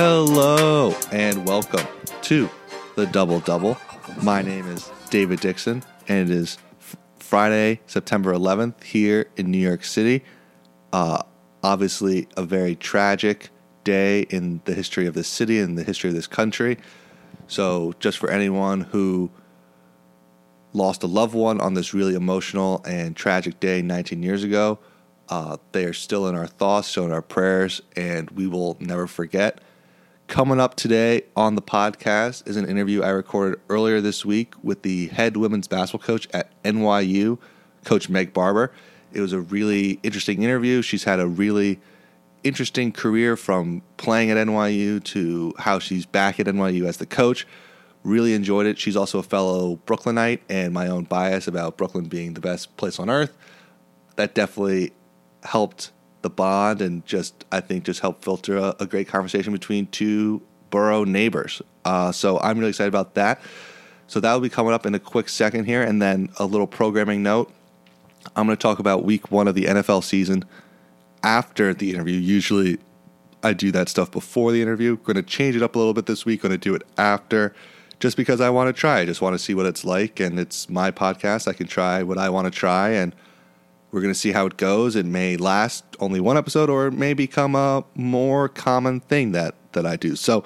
Hello and welcome to the Double Double. My name is David Dixon, and it is Friday, September 11th, here in New York City. Uh, obviously, a very tragic day in the history of this city and the history of this country. So, just for anyone who lost a loved one on this really emotional and tragic day 19 years ago, uh, they are still in our thoughts, still in our prayers, and we will never forget. Coming up today on the podcast is an interview I recorded earlier this week with the head women's basketball coach at NYU, Coach Meg Barber. It was a really interesting interview. She's had a really interesting career from playing at NYU to how she's back at NYU as the coach. Really enjoyed it. She's also a fellow Brooklynite, and my own bias about Brooklyn being the best place on earth. That definitely helped the bond and just I think just help filter a, a great conversation between two borough neighbors. Uh, so I'm really excited about that. So that will be coming up in a quick second here, and then a little programming note. I'm going to talk about week one of the NFL season after the interview. Usually, I do that stuff before the interview. Going to change it up a little bit this week. Going to do it after, just because I want to try. I just want to see what it's like, and it's my podcast. I can try what I want to try, and we're going to see how it goes. It may last only one episode, or it may become a more common thing that that I do. So,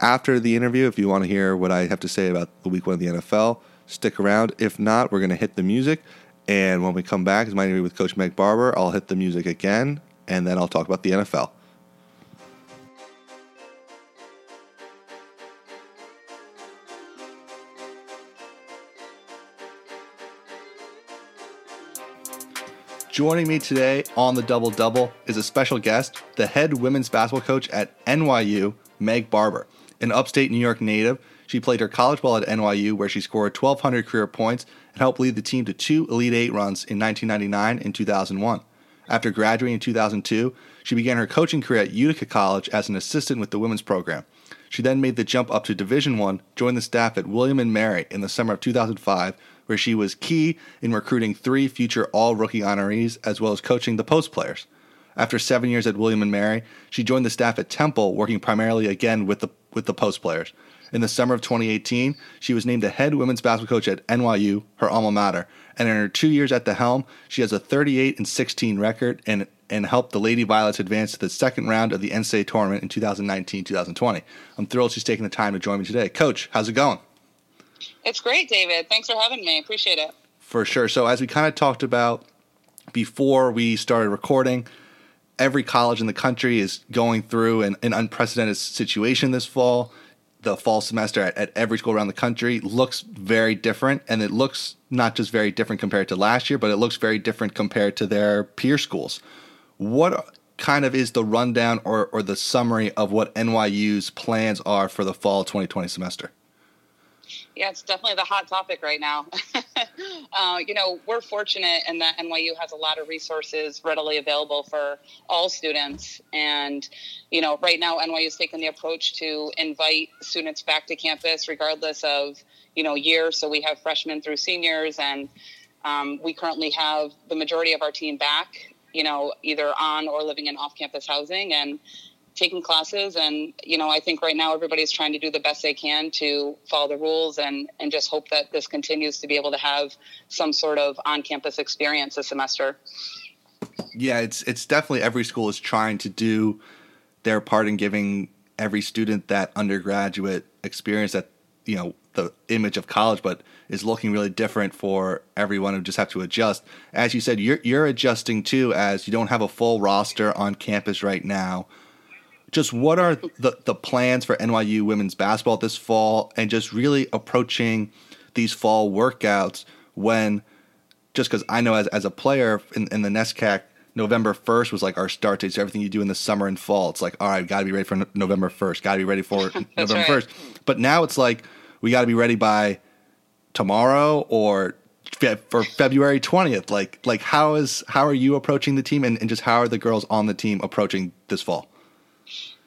after the interview, if you want to hear what I have to say about the week one of the NFL, stick around. If not, we're going to hit the music. And when we come back, it's my interview with Coach Meg Barber. I'll hit the music again, and then I'll talk about the NFL. Joining me today on the Double Double is a special guest, the head women's basketball coach at NYU, Meg Barber. An upstate New York native, she played her college ball at NYU, where she scored 1,200 career points and helped lead the team to two Elite Eight runs in 1999 and 2001. After graduating in 2002, she began her coaching career at Utica College as an assistant with the women's program. She then made the jump up to Division One, joined the staff at William and Mary in the summer of 2005, where she was key in recruiting three future All Rookie honorees as well as coaching the post players. After seven years at William and Mary, she joined the staff at Temple, working primarily again with the with the post players. In the summer of 2018, she was named the head women's basketball coach at NYU, her alma mater. And in her two years at the helm, she has a 38 and 16 record and and helped the Lady Violets advance to the second round of the NCAA tournament in 2019-2020. I'm thrilled she's taking the time to join me today. Coach, how's it going? It's great, David. Thanks for having me. Appreciate it. For sure. So as we kind of talked about before we started recording, every college in the country is going through an, an unprecedented situation this fall the fall semester at, at, every school around the country looks very different and it looks not just very different compared to last year but it looks very different compared to their peer schools what kind of is the rundown or, or the summary of what nyu's plans are for the fall 2020 semester yeah, it's definitely the hot topic right now. uh, you know, we're fortunate in that NYU has a lot of resources readily available for all students. And, you know, right now NYU is taking the approach to invite students back to campus regardless of, you know, year. So we have freshmen through seniors, and um, we currently have the majority of our team back, you know, either on or living in off campus housing. And, taking classes and you know i think right now everybody's trying to do the best they can to follow the rules and and just hope that this continues to be able to have some sort of on-campus experience this semester yeah it's it's definitely every school is trying to do their part in giving every student that undergraduate experience that you know the image of college but is looking really different for everyone who just have to adjust as you said you're you're adjusting too as you don't have a full roster on campus right now just what are the, the plans for NYU women's basketball this fall and just really approaching these fall workouts when just because I know as, as a player in, in the NESCAC, November 1st was like our start date. So everything you do in the summer and fall, it's like, all right, got to be ready for November 1st, got to be ready for November right. 1st. But now it's like, we got to be ready by tomorrow or fe- for February 20th. Like, like how is, how are you approaching the team and, and just how are the girls on the team approaching this fall?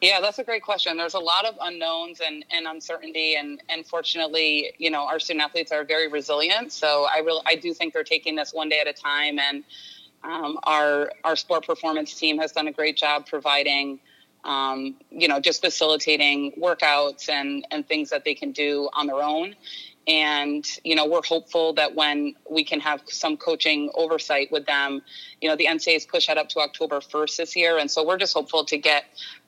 Yeah, that's a great question. There's a lot of unknowns and, and uncertainty, and and fortunately, you know, our student athletes are very resilient. So I really I do think they're taking this one day at a time, and um, our our sport performance team has done a great job providing. um, you know, just facilitating workouts and, and things that they can do on their own. And, you know, we're hopeful that when we can have some coaching oversight with them, you know, the NCAA's push that up to October 1st this year. And so we're just hopeful to get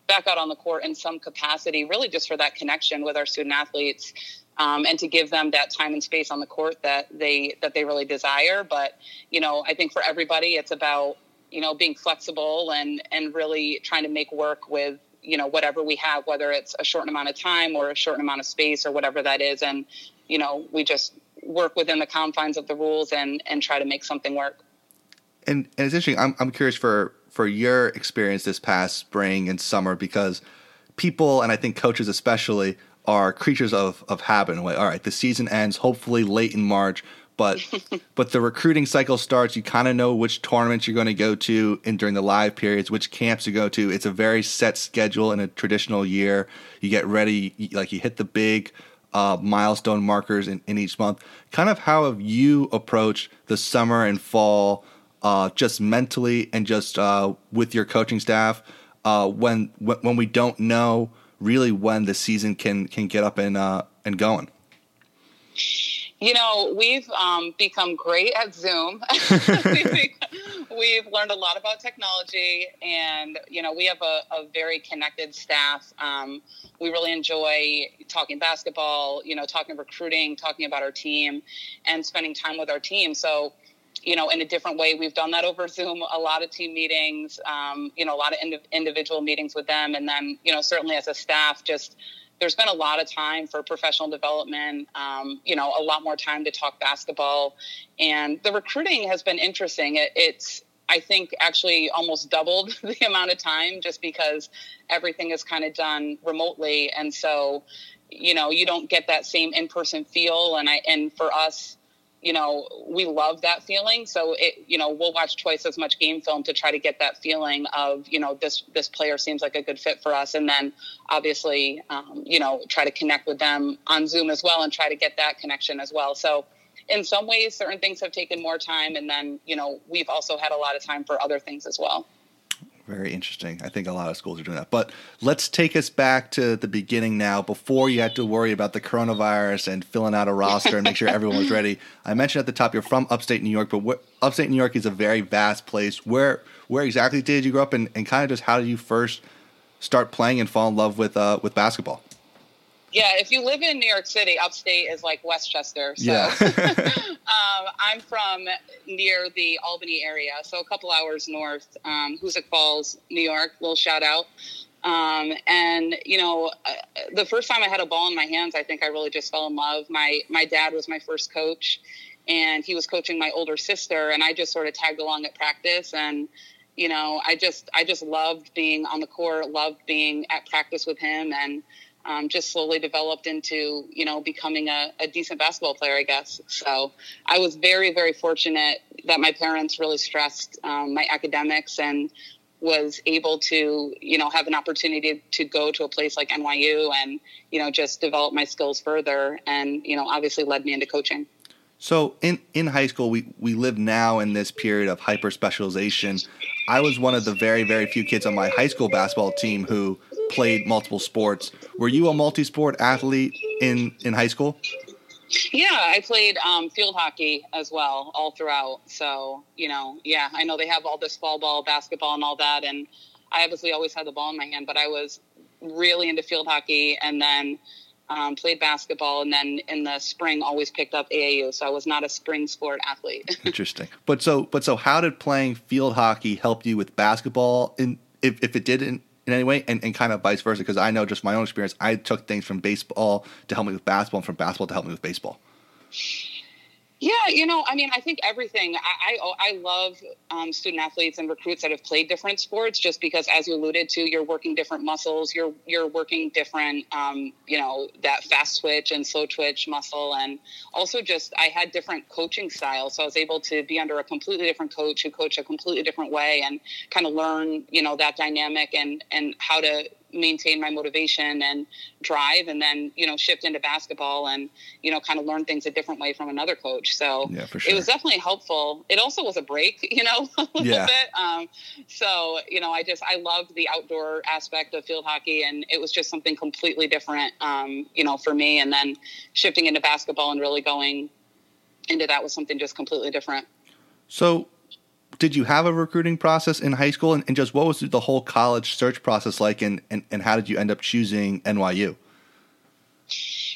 back out on the court in some capacity, really just for that connection with our student athletes. Um, and to give them that time and space on the court that they that they really desire. But you know, I think for everybody, it's about you know being flexible and and really trying to make work with you know whatever we have, whether it's a short amount of time or a short amount of space or whatever that is. And you know, we just work within the confines of the rules and and try to make something work. And, and it's interesting. I'm I'm curious for for your experience this past spring and summer because people and I think coaches especially are creatures of of habit in a way. All right, the season ends hopefully late in March, but but the recruiting cycle starts. You kind of know which tournaments you're going to go to and during the live periods, which camps you go to. It's a very set schedule in a traditional year. You get ready, like you hit the big uh, milestone markers in, in each month. Kind of how have you approached the summer and fall? uh, just mentally and just uh, with your coaching staff uh, when when we don't know really when the season can can get up and uh, and going? You know, we've um, become great at Zoom. we've learned a lot about technology, and you know, we have a, a very connected staff. Um, we really enjoy talking basketball, you know, talking recruiting, talking about our team, and spending time with our team. So you know, in a different way. We've done that over Zoom, a lot of team meetings, um, you know, a lot of ind- individual meetings with them. And then, you know, certainly as a staff, just there's been a lot of time for professional development, um, you know, a lot more time to talk basketball. And the recruiting has been interesting. It, it's, I think, actually almost doubled the amount of time just because everything is kind of done remotely. And so, you know, you don't get that same in person feel. And I, and for us, you know, we love that feeling. So it, you know, we'll watch twice as much game film to try to get that feeling of, you know, this this player seems like a good fit for us, and then obviously, um, you know, try to connect with them on Zoom as well and try to get that connection as well. So in some ways, certain things have taken more time, and then you know, we've also had a lot of time for other things as well. Very interesting. I think a lot of schools are doing that. But let's take us back to the beginning now, before you had to worry about the coronavirus and filling out a roster and make sure everyone was ready. I mentioned at the top you're from upstate New York, but what, upstate New York is a very vast place. Where where exactly did you grow up, and, and kind of just how did you first start playing and fall in love with uh, with basketball? Yeah, if you live in New York City, upstate is like Westchester. So yeah. um, I'm from near the Albany area, so a couple hours north, um, Hoosick Falls, New York. Little shout out. Um, and you know, uh, the first time I had a ball in my hands, I think I really just fell in love. My my dad was my first coach, and he was coaching my older sister, and I just sort of tagged along at practice and you know i just i just loved being on the court loved being at practice with him and um, just slowly developed into you know becoming a, a, decent basketball player i guess so i was very very fortunate that my parents really stressed um, my academics and was able to you know have an opportunity to go to a place like nyu and you know just develop my skills further and you know obviously led me into coaching so in, in high school, we, we live now in this period of hyper specialization. I was one of the very, very few kids on my high school basketball team who played multiple sports. Were you a multi-sport athlete in in high school? Yeah, I played um, field hockey as well all throughout. So you know, yeah, I know they have all this fall ball, basketball, and all that, and I obviously always had the ball in my hand, but I was really into field hockey, and then. Um, played basketball and then in the spring always picked up AAU. So I was not a spring sport athlete. Interesting. But so but so how did playing field hockey help you with basketball? And if, if it did in, in any way, and, and kind of vice versa. Because I know just my own experience, I took things from baseball to help me with basketball, and from basketball to help me with baseball. Yeah, you know, I mean, I think everything. I I, I love um, student athletes and recruits that have played different sports, just because, as you alluded to, you're working different muscles. You're you're working different, um, you know, that fast twitch and slow twitch muscle, and also just I had different coaching styles, so I was able to be under a completely different coach who coached a completely different way, and kind of learn, you know, that dynamic and and how to maintain my motivation and drive and then you know shift into basketball and you know kind of learn things a different way from another coach. So yeah, for sure. it was definitely helpful. It also was a break you know a little Yeah. bit. Um, so you know i just i loved the outdoor aspect of field hockey and it was just something completely different um, you know for me. And then shifting into basketball and really going into that was something just completely different. So, did you have a recruiting process in high school, and, and just what was the whole college search process like, and, and, and how did you end up choosing NYU?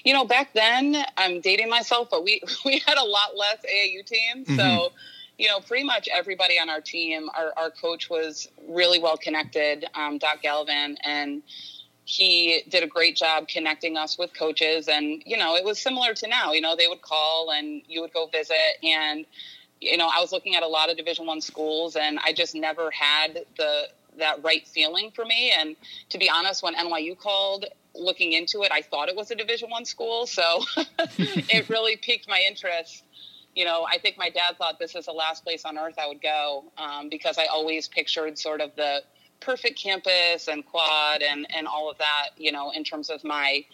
you know, back then I'm dating myself, but we we had a lot less AAU teams, Mhm. so you know, pretty much everybody on our team, our our coach was really well connected, um, Doc Galvin, and he did a great job connecting us with coaches. And you know, it was similar to now. You know, they would call and you would go visit and. You know, I was looking at a lot of Division One schools, and I just never had the that right feeling for me. And to be honest, when NYU called, looking into it, I thought it was a Division One school, so it really piqued my interest. You know, I think my dad thought this is the last place on earth I would go um, because I always pictured sort of the perfect campus and quad and and all of that. You know, in terms of my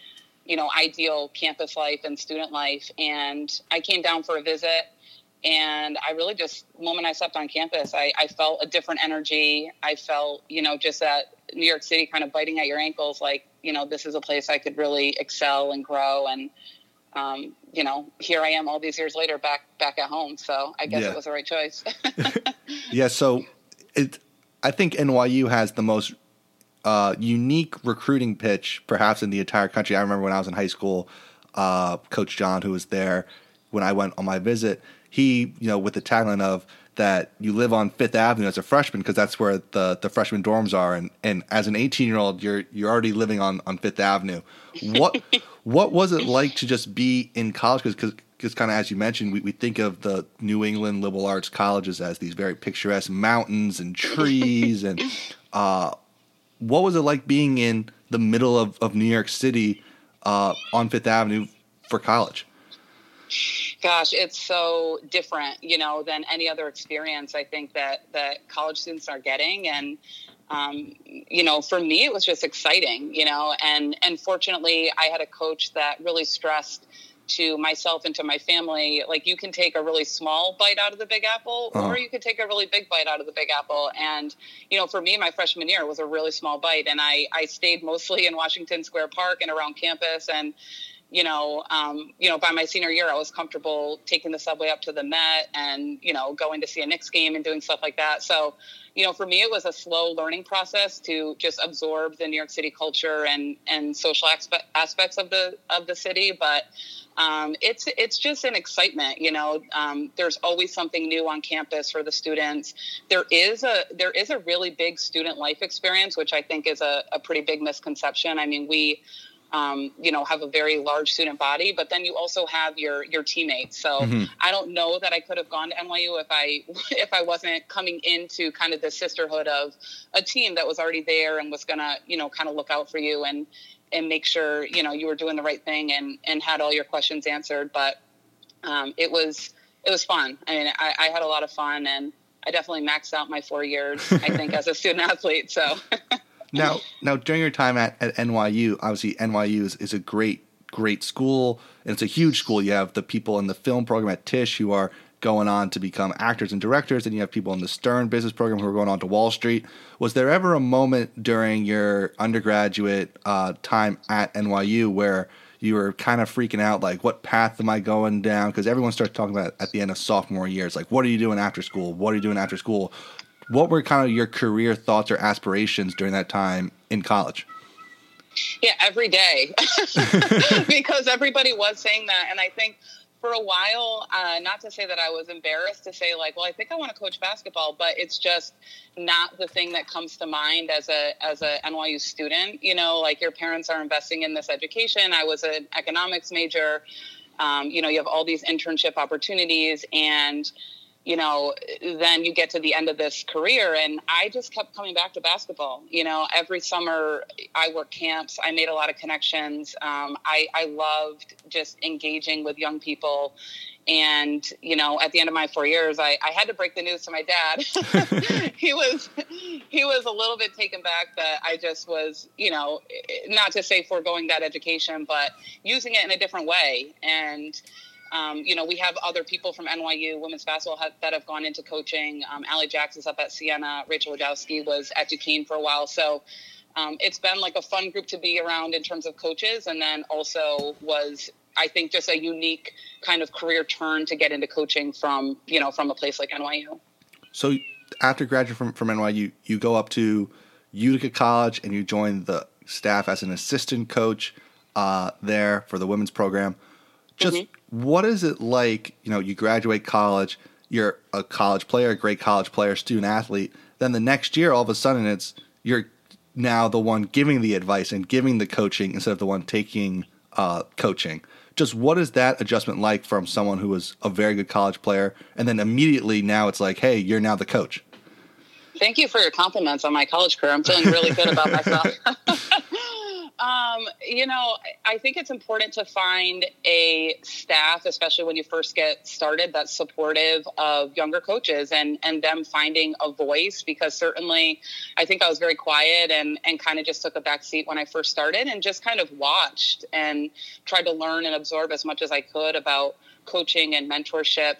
you know ideal campus life and student life. And I came down for a visit and I really just the moment I stepped on campus, I, I felt a different energy. I felt, you know, just that New York City kind of biting at your ankles, like, you know, this is a place I could really excel and grow. And, um, you know, here I am all these years later back back at home. So I guess Yeah. it was the right choice. Yeah, so it, I think NYU has the most uh, unique recruiting pitch, perhaps in the entire country. I remember when I was in high school, uh, Coach John, who was there when I went on my visit, he, you know, with the tagline of that you live on Fifth Avenue as a freshman because that's where the the freshman dorms are, and and as an 18 year old, you're you're already living on on Fifth Avenue. What what was it like to just be in college? Because because kind of as you mentioned, we, we think of the New England liberal arts colleges as these very picturesque mountains and trees, and uh, what was it like being in the middle of, of New York City uh, on Fifth Avenue for college? Gosh, it's so different, you know, than any other experience. I think that that college students are getting, and um, you know, for me, it was just exciting, you know, and and fortunately, I had a coach that really stressed to myself and to my family, like you can take a really small bite out of the Big Apple, Uh-huh. or you could take a really big bite out of the Big Apple. And you know, for me, my freshman year was a really small bite, and I I stayed mostly in Washington Square Park and around campus, and you know, um, you know, by my senior year, I was comfortable taking the subway up to the Met and you know going to see a Knicks game and doing stuff like that. So, you know, for me, it was a slow learning process to just absorb the New York City culture and and social aspe- aspects of the of the city. But um, it's it's just an excitement. You know, um, there's always something new on campus for the students. There is a there is a really big student life experience, which I think is a, a pretty big misconception. I mean, we um, you know, have a very large student body, but then you also have your your teammates. So Mhm. I don't know that I could have gone to NYU if I if I wasn't coming into kind of the sisterhood of a team that was already there and was gonna you know kind of look out for you and and make sure you know you were doing the right thing and and had all your questions answered. But um, it was it was fun. I mean, I, I had a lot of fun and. I definitely maxed out my four years, I think, as a student athlete. So, Now, now during your time at, at NYU, obviously NYU is, is a great, great school, and it's a huge school. You have the people in the film program at Tisch who are going on to become actors and directors, and you have people in the Stern business program who are going on to Wall Street. Was there ever a moment during your undergraduate uh, time at NYU where you were kind of freaking out, like, what path am I going down? Because everyone starts talking about at the end of sophomore year. It's like, what are you doing after school? What are you doing after school? What were kind of your career thoughts or aspirations during that time in college? Yeah, every day. because everybody was saying that. And I think for a while, uh, not to say that I was embarrassed to say, like, well, I think I want to coach basketball, but it's just not the thing that comes to mind as a as a NYU student. You know, like your parents are investing in this education. I was an economics major. Um, you know, you have all these internship opportunities and you know, then you get to the end of this career. And I just kept coming back to basketball. You know, every summer I worked camps, I made a lot of connections. Um, I, I loved just engaging with young people and you know, at the end of my four years, I, I had to break the news to my dad. he was he was a little bit taken back that I just was, you know, not to say foregoing that education, but using it in a different way. And um, you know, we have other people from NYU women's basketball have, that have gone into coaching. Um, Allie Jackson's up at Siena. Rachel Wojcicki was at Duquesne for a while. So um, it's been like a fun group to be around in terms of coaches, and then also was I think just a unique kind of career turn to get into coaching from you know from a place like NYU. So after graduating from, from NYU, you go up to Utica College and you join the staff as an assistant coach uh, there for the women's program. Just mm-hmm. What is it like? You know, you graduate college, you're a college player, a great college player, student athlete. Then the next year, all of a sudden, it's you're now the one giving the advice and giving the coaching instead of the one taking uh, coaching. Just what is that adjustment like from someone who was a very good college player and then immediately now it's like, hey, you're now the coach? Thank you for your compliments on my college career. I'm feeling really good about myself. Um, you know, I think it's important to find a staff, especially when you first get started, that's supportive of younger coaches and and them finding a voice. Because certainly, I think I was very quiet and and kind of just took a back seat when I first started and just kind of watched and tried to learn and absorb as much as I could about coaching and mentorship.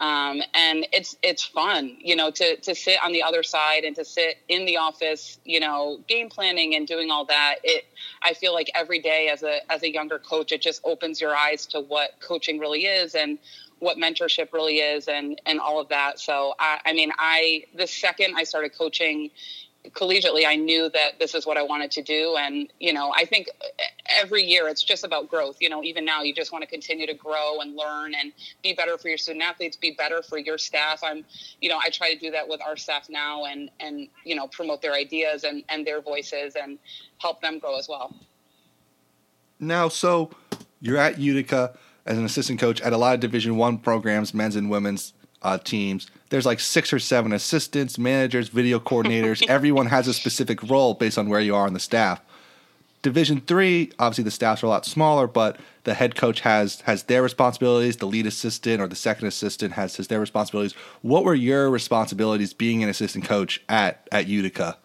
Um, and it's it's fun, you know, to to sit on the other side and to sit in the office, you know, game planning and doing all that. It I feel like every day as a as a younger coach, it just opens your eyes to what coaching really is and what mentorship really is and and all of that. So I, I mean, I the second I started coaching collegiately i knew that this is what i wanted to do. And you know i think every year it's just about growth. You know even now you just want to continue to grow and learn and be better for your student athletes be better for your staff. I'm you know i try to do that with our staff now and and you know promote their ideas and and their voices and help them grow as well. Now so you're at utica as an assistant coach at a lot of division one programs men's and women's uh, teams there's like six or seven assistants, managers, video coordinators. Everyone has a specific role based on where you are on the staff. Division three, obviously the staffs are a lot smaller, but the head coach has has their responsibilities. The lead assistant or the second assistant has, has their responsibilities. What were your responsibilities being an assistant coach at at Utica?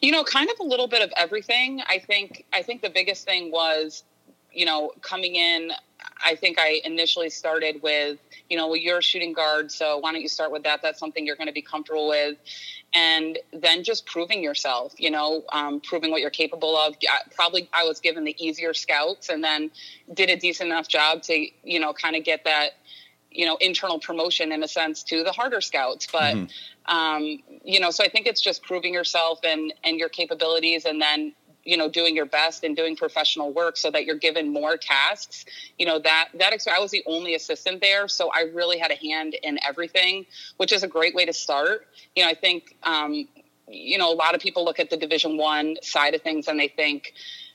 You know, kind of a little bit of everything. I think I think the biggest thing was, you know, coming in. I think I initially started with you know, well, you're a shooting guard, so why don't you start with that? That's something you're going to be comfortable with. And then just proving yourself, you know, um, proving what you're capable of. Probably I was given the easier scouts and then did a decent enough job to, you know, kind of get that, you know, internal promotion in a sense to the harder scouts. But, mm-hmm. um, you know, so I think it's just proving yourself and, and your capabilities and then you know doing your best and doing professional work so that you're given more tasks you know that that i was the only assistant there so i really had a hand in everything which is a great way to start you know i think um, you know a lot of people look at the division one side of things and they think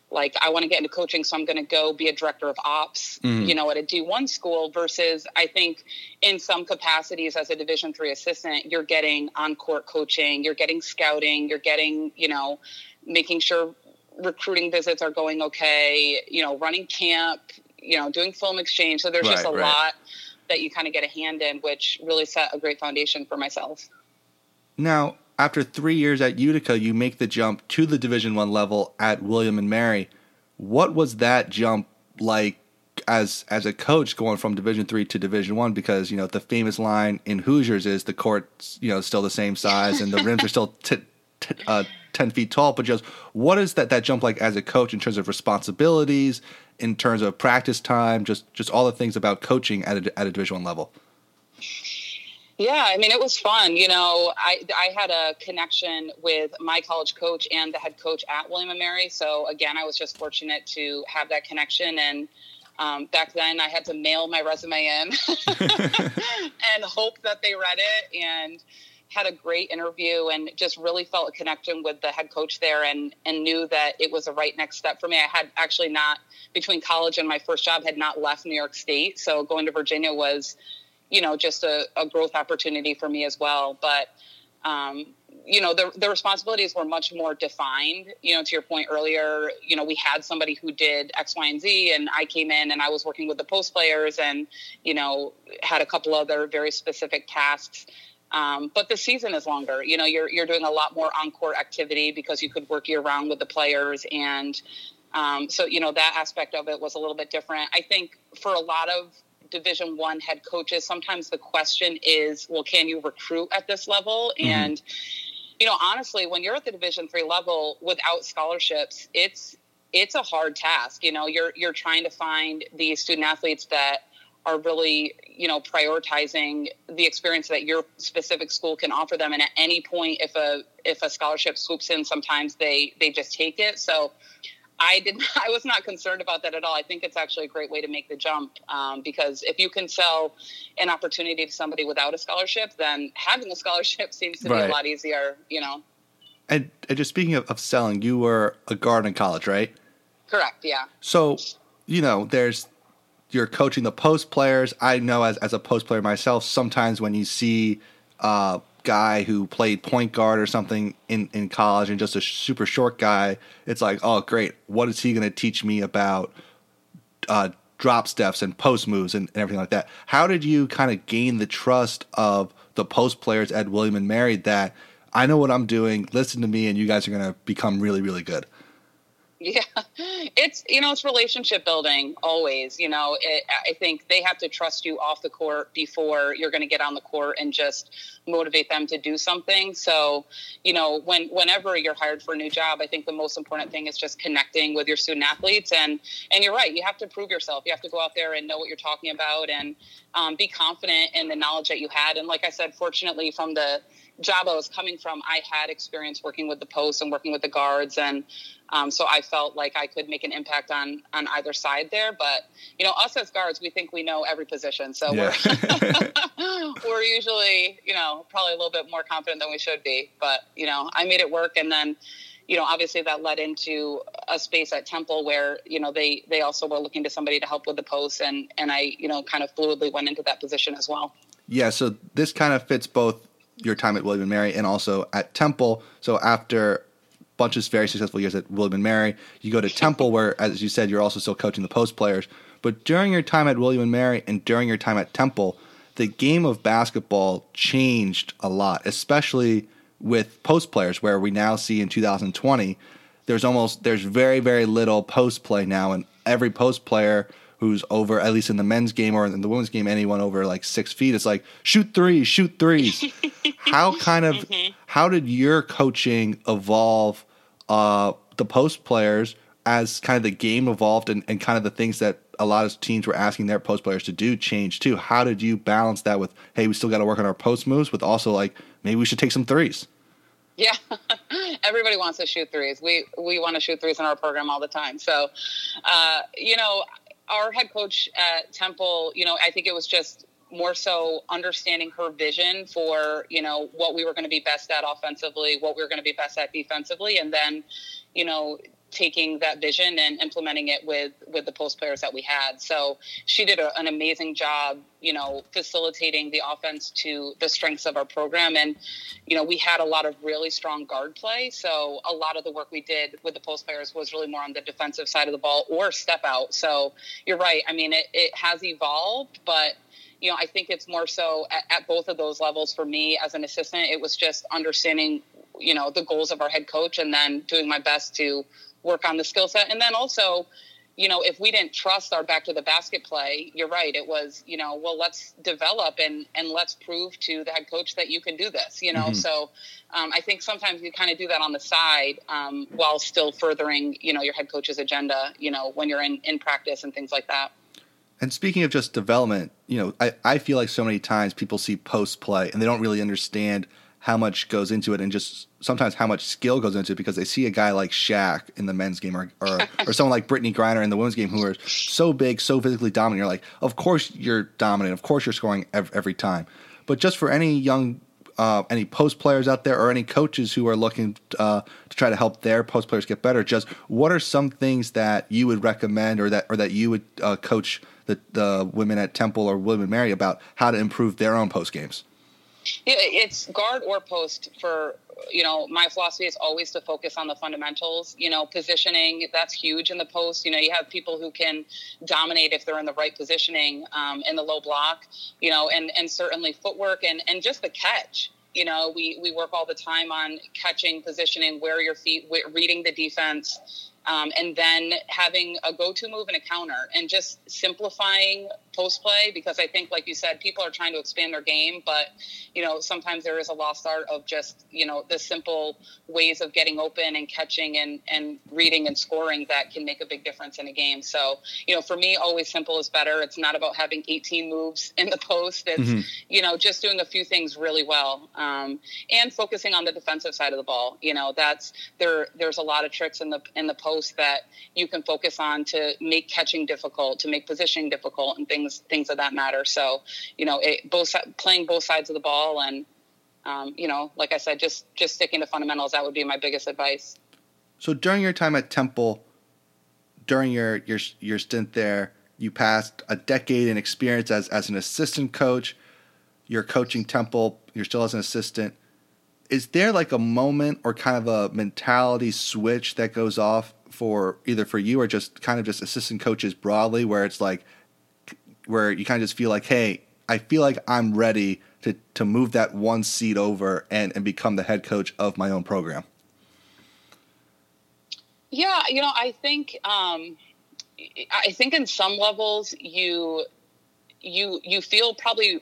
like i want to get into coaching so i'm going to go be a director of ops mm. you know at a d1 school versus i think in some capacities as a division three assistant you're getting on court coaching you're getting scouting you're getting you know making sure recruiting visits are going okay, you know, running camp, you know, doing film exchange. So there's right, just a right. lot that you kind of get a hand in, which really set a great foundation for myself. Now, after three years at Utica, you make the jump to the Division One level at William and Mary. What was that jump like as as a coach going from Division Three to Division One? Because you know the famous line in Hoosiers is the court's you know still the same size and the rims are still t- t- uh, 10 feet tall, but just what is that, that jump like as a coach in terms of responsibilities, in terms of practice time, just, just all the things about coaching at a, at a division one level? Yeah, I mean, it was fun. You know, I, I had a connection with my college coach and the head coach at William & Mary. So again, I was just fortunate to have that connection. And um, back then I had to mail my resume in and hope that they read it. And, had a great interview and just really felt a connection with the head coach there and and knew that it was the right next step for me. I had actually not between college and my first job had not left New York State, so going to Virginia was, you know, just a, a growth opportunity for me as well. But um, you know the, the responsibilities were much more defined you know to your point earlier you know we had somebody who did x y and z and i came in and i was working with the post players and you know had a couple other very specific tasks um, but the season is longer you know you're, you're doing a lot more on-court activity because you could work year round with the players and um, so you know that aspect of it was a little bit different i think for a lot of division one head coaches sometimes the question is well can you recruit at this level mm-hmm. and you know, honestly, when you're at the Division three level without scholarships, it's it's a hard task. You know, you're you're trying to find these student athletes that are really, you know, prioritizing the experience that your specific school can offer them. And at any point, if a if a scholarship swoops in, sometimes they they just take it. So I did. Not, I was not concerned about that at all. I think it's actually a great way to make the jump um, because if you can sell an opportunity to somebody without a scholarship, then having a scholarship seems to right. be a lot easier. You know. And, and just speaking of, of selling, you were a guard in college, right? Correct. Yeah. So, you know, there's you're coaching the post players. I know as as a post player myself, sometimes when you see a guy who played point guard or something in, in college and just a super short guy, it's like, oh, great. What is he going to teach me about uh, drop steps and post moves and, and everything like that? How did you kind of gain the trust of the post players at William and Mary that I know what I'm doing, listen to me, and you guys are going to become really, really good? Yeah, it's you know it's relationship building always. You know, it, I think they have to trust you off the court before you're going to get on the court and just motivate them to do something. So, you know, when whenever you're hired for a new job, I think the most important thing is just connecting with your student athletes. And and you're right, you have to prove yourself. You have to go out there and know what you're talking about and um, be confident in the knowledge that you had. And like I said, fortunately, from the job I was coming from, I had experience working with the posts and working with the guards, and um, so I felt like I could make an impact on on either side there. But you know, us as guards, we think we know every position, so yeah. we're we're usually you know probably a little bit more confident than we should be. But you know, I made it work, and then you know obviously that led into a space at temple where you know they they also were looking to somebody to help with the posts and and i you know kind of fluidly went into that position as well yeah so this kind of fits both your time at William and Mary and also at Temple. So after a bunch of very successful years at William and Mary, you go to Temple, where, as you said, you're also still coaching the post players. But during your time at William and Mary and during your time at Temple, the game of basketball changed a lot, especially with post players, where we now see in 2020 there's almost there's very very little post play now, and every post player who's over at least in the men's game or in the women's game anyone over like six feet it's like shoot threes shoot threes how kind of mm-hmm. how did your coaching evolve uh, the post players as kind of the game evolved and, and kind of the things that a lot of teams were asking their post players to do change too how did you balance that with hey we still got to work on our post moves with also like maybe we should take some threes yeah, everybody wants to shoot threes. We we want to shoot threes in our program all the time. So, uh, you know, our head coach at Temple, you know, I think it was just more so understanding her vision for you know what we were going to be best at offensively, what we were going to be best at defensively, and then you know taking that vision and implementing it with with the post players that we had. So she did a, an amazing job, you know, facilitating the offense to the strengths of our program. And you know, we had a lot of really strong guard play. So a lot of the work we did with the post players was really more on the defensive side of the ball or step out. So you're right. I mean, it, it has evolved, but you know, I think it's more so at, at both of those levels for me as an assistant. It was just understanding you know the goals of our head coach and then doing my best to work on the skill set. And then also, you know, if we didn't trust our back to the basket play, you're right. It was, you know, well, let's develop and and let's prove to the head coach that you can do this. You know, mm-hmm. so um, I think sometimes you kind of do that on the side um, while still furthering, you know, your head coach's agenda. You know, when you're in in practice and things like that. And speaking of just development, you know, I, I feel like so many times people see post play and they don't really understand how much goes into it and just sometimes how much skill goes into it because they see a guy like Shaq in the men's game or or, or someone like Brittney Griner in the women's game who are so big, so physically dominant. You're like, of course you're dominant. Of course you're scoring every, every time. But just for any young, uh, any post players out there or any coaches who are looking uh, to try to help their post players get better, just what are some things that you would recommend or that or that you would uh, coach the, the women at Temple or William and Mary about how to improve their own post games? It's guard or post for you know, my philosophy is always to focus on the fundamentals. You know, positioning that's huge in the post. You know, you have people who can dominate if they're in the right positioning um, in the low block. You know, and and certainly footwork and and just the catch. You know, we we work all the time on catching, positioning, where your feet, reading the defense um, and then having a go-to move and a counter and just simplifying post play because I think, like you said, people are trying to expand their game, but you know sometimes there is a lost art of just you know the simple ways of getting open and catching and and reading and scoring that can make a big difference in a game. So you know, for me, always simple is better. It's not about having 18 moves in the post. It's mm-hmm. you know just doing a few things really well um, and focusing on the defensive side of the ball. You know, that's there. There's a lot of tricks in the in the post post that you can focus on to make catching difficult, to make positioning difficult, and things things of that matter. So, you know, it, both playing both sides of the ball, and um, you know, like I said, just just sticking to fundamentals. That would be my biggest advice. So during your time at Temple, during your your your stint there, you passed a decade in experience as as an assistant coach. You're coaching Temple. You're still as an assistant is there like a moment or kind of a mentality switch that goes off for either for you or just kind of just assistant coaches broadly where it's like where you kind of just feel like hey i feel like i'm ready to to move that one seat over and and become the head coach of my own program. Yeah you know i think um i think in some levels you you you feel probably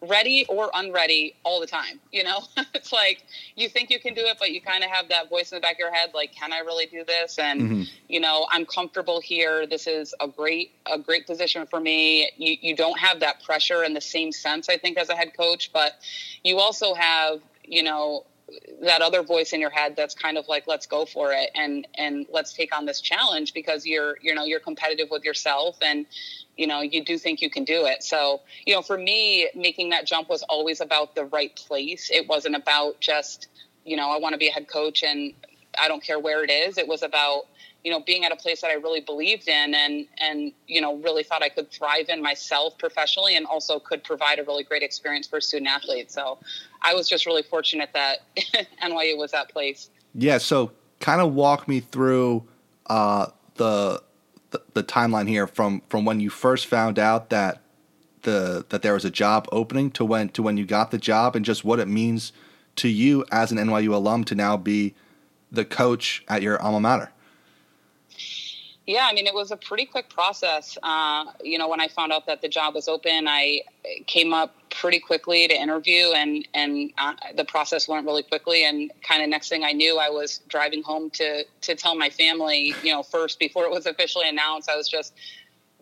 ready or unready all the time. You know, it's like you think you can do it, but you kind of have that voice in the back of your head, like, can I really do this? And mm-hmm. you know, I'm comfortable here. This is a great a great position for me. You you don't have that pressure in the same sense, I think, as a head coach, but you also have you know that other voice in your head that's kind of like let's go for it and and let's take on this challenge because you're you know you're competitive with yourself and you know you do think you can do it. So you know for me making that jump was always about the right place. It wasn't about just you know i want to be a head coach and i don't care where it is. It was about you know being at a place that i really believed in and and you know really thought i could thrive in myself professionally and also could provide a really great experience for student athletes. So i was just really fortunate that nyu was that place yeah so kind of walk me through uh, the the, the timeline here from from when you first found out that the that there was a job opening to when to when you got the job and just what it means to you as an NYU alum to now be the coach at your alma mater. Yeah, I mean, it was a pretty quick process. Uh, you know, when I found out that the job was open, I came up pretty quickly to interview, and and uh, the process went really quickly. And kind of next thing I knew, I was driving home to to tell my family. You know, first before it was officially announced, I was just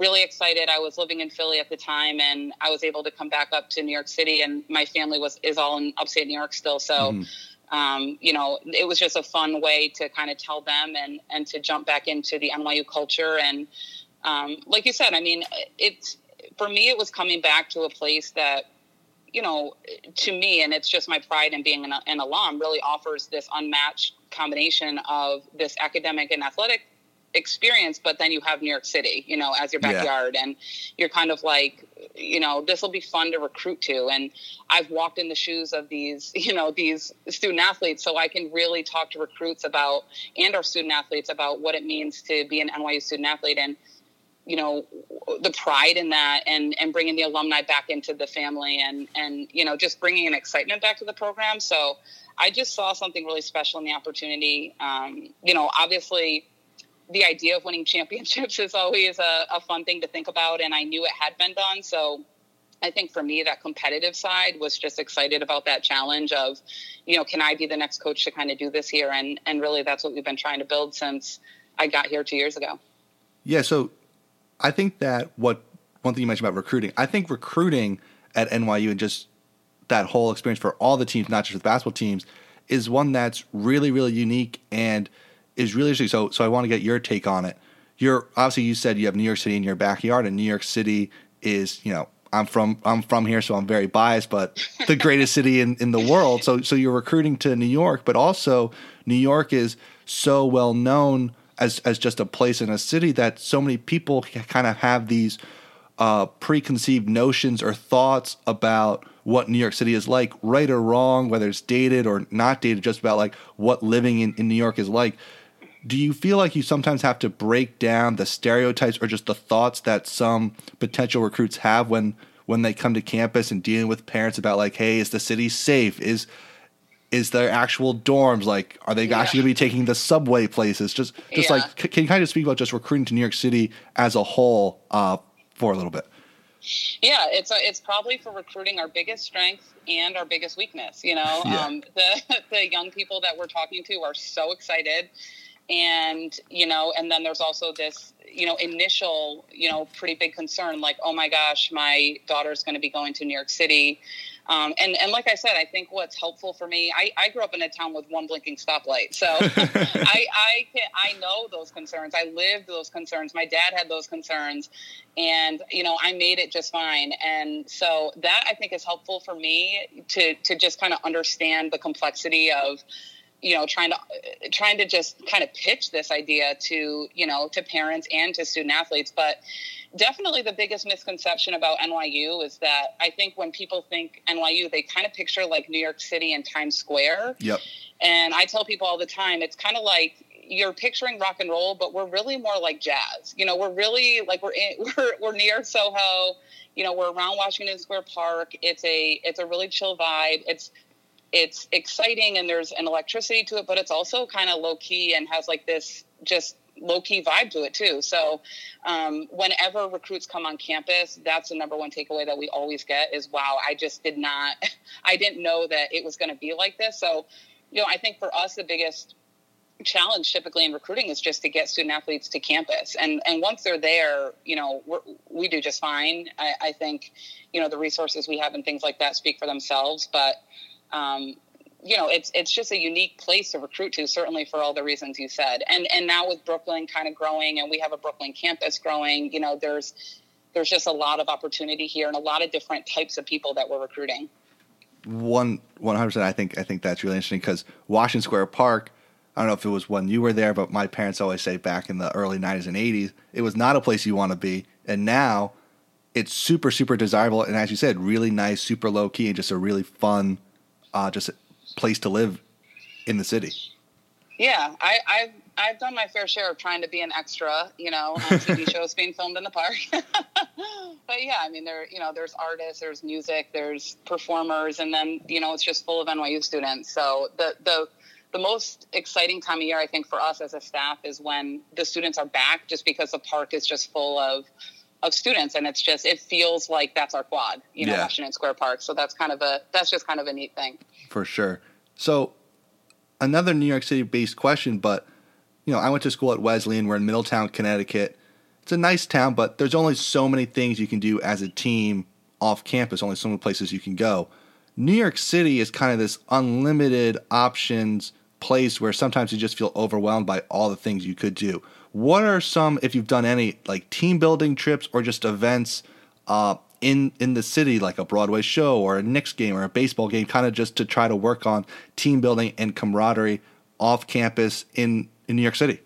really excited. I was living in Philly at the time, and I was able to come back up to New York City, and my family was is all in upstate New York still. So. Mm um, you know, it was just a fun way to kind of tell them and and to jump back into the NYU culture. And um, like you said, I mean, it's for me, it was coming back to a place that, you know, to me, and it's just my pride in being an, an alum, really offers this unmatched combination of this academic and athletic experience, but then you have New York City, you know, as your backyard, yeah. and you're kind of like, you know, this will be fun to recruit to. And I've walked in the shoes of these, you know, these student athletes, so I can really talk to recruits about and our student athletes about what it means to be an NYU student athlete and you know the pride in that and and bringing the alumni back into the family and and you know just bringing an excitement back to the program so i just saw something really special in the opportunity um, you know obviously the idea of winning championships is always a, a, fun thing to think about, and I knew it had been done. So I think for me, that competitive side was just excited about that challenge of, you know, can I be the next coach to kind of do this here? And and really, that's what we've been trying to build since I got here two years ago. Yeah. So I think that what one thing you mentioned about recruiting, I think recruiting at NYU and just that whole experience for all the teams, not just the basketball teams, is one that's really, really unique and – is really interesting. So, so I want to get your take on it. You're obviously you said you have New York City in your backyard, and New York City is you know I'm from I'm from here, so I'm very biased, but the greatest city in, in the world. So so you're recruiting to New York, but also New York is so well known as as just a place in a city that so many people kind of have these uh, preconceived notions or thoughts about what New York City is like, right or wrong, whether it's dated or not dated, just about like what living in, in New York is like. Do you feel like you sometimes have to break down the stereotypes or just the thoughts that some potential recruits have when when they come to campus and dealing with parents about like, hey, is the city safe? Is is there actual dorms? Like, are they yeah. actually going to be taking the subway places? Just, just yeah. like, can you kind of speak about just recruiting to New York City as a whole uh, for a little bit? Yeah, it's a, it's probably for recruiting our biggest strength and our biggest weakness. You know, yeah. um, the the young people that we're talking to are so excited, and you know, and then there's also this you know initial you know pretty big concern like, oh my gosh, my daughter's going to be going to New York City. Um, and and like I said, I think what's helpful for me, I, I grew up in a town with one blinking stoplight, so I I can I know those concerns. I lived those concerns. My dad had those concerns, and you know I made it just fine. And so that I think is helpful for me to to just kind of understand the complexity of you know trying to trying to just kind of pitch this idea to you know to parents and to student athletes but definitely the biggest misconception about NYU is that I think when people think NYU, they kind of picture like New York City and Times Square. Yep. And I tell people all the time, it's kind of like you're picturing rock and roll, but we're really more like jazz. You know, we're really like we're in, we're we're near Soho. You know, we're around Washington Square Park. It's a it's a really chill vibe. It's it's exciting and there's an electricity to it, but it's also kind of low key and has like this just low key vibe to it too. So, um, whenever recruits come on campus, that's the number one takeaway that we always get is, wow, I just did not, I didn't know that it was going to be like this. So, you know, I think for us, the biggest challenge typically in recruiting is just to get student athletes to campus and and once they're there you know we do just fine I, I think you know the resources we have and things like that speak for themselves but um, you know, it's it's just a unique place to recruit to, certainly for all the reasons you said. And and now with Brooklyn kind of growing, and we have a Brooklyn campus growing, you know, there's there's just a lot of opportunity here and a lot of different types of people that we're recruiting. One one hundred percent. I think I think that's really interesting because Washington Square Park. I don't know if it was when you were there, but my parents always say back in the early '90s and '80s, it was not a place you want to be, and now it's super super desirable and as you said, really nice, super low key, and just a really fun, uh, just place to live in the city. Yeah, I, I've I've done my fair share of trying to be an extra, you know, on TV shows being filmed in the park. but yeah, I mean, there, you know, there's artists, there's music, there's performers, and then you know, it's just full of NYU students. So the the the most exciting time of year, I think, for us as a staff is when the students are back, just because the park is just full of of students, and it's just it feels like that's our quad, you know, yeah. Washington Square Park. So that's kind of a that's just kind of a neat thing. For sure. So another New York City based question, but you know, I went to school at Wesleyan. We're in Middletown, Connecticut. It's a nice town, but there's only so many things you can do as a team off campus. Only so many places you can go. New York City is kind of this unlimited options place where sometimes you just feel overwhelmed by all the things you could do. What are some, if you've done any, like team building trips or just events uh, in in the city, like a Broadway show or a Knicks game or a baseball game, kind of just to try to work on team building and camaraderie off campus in in New York City?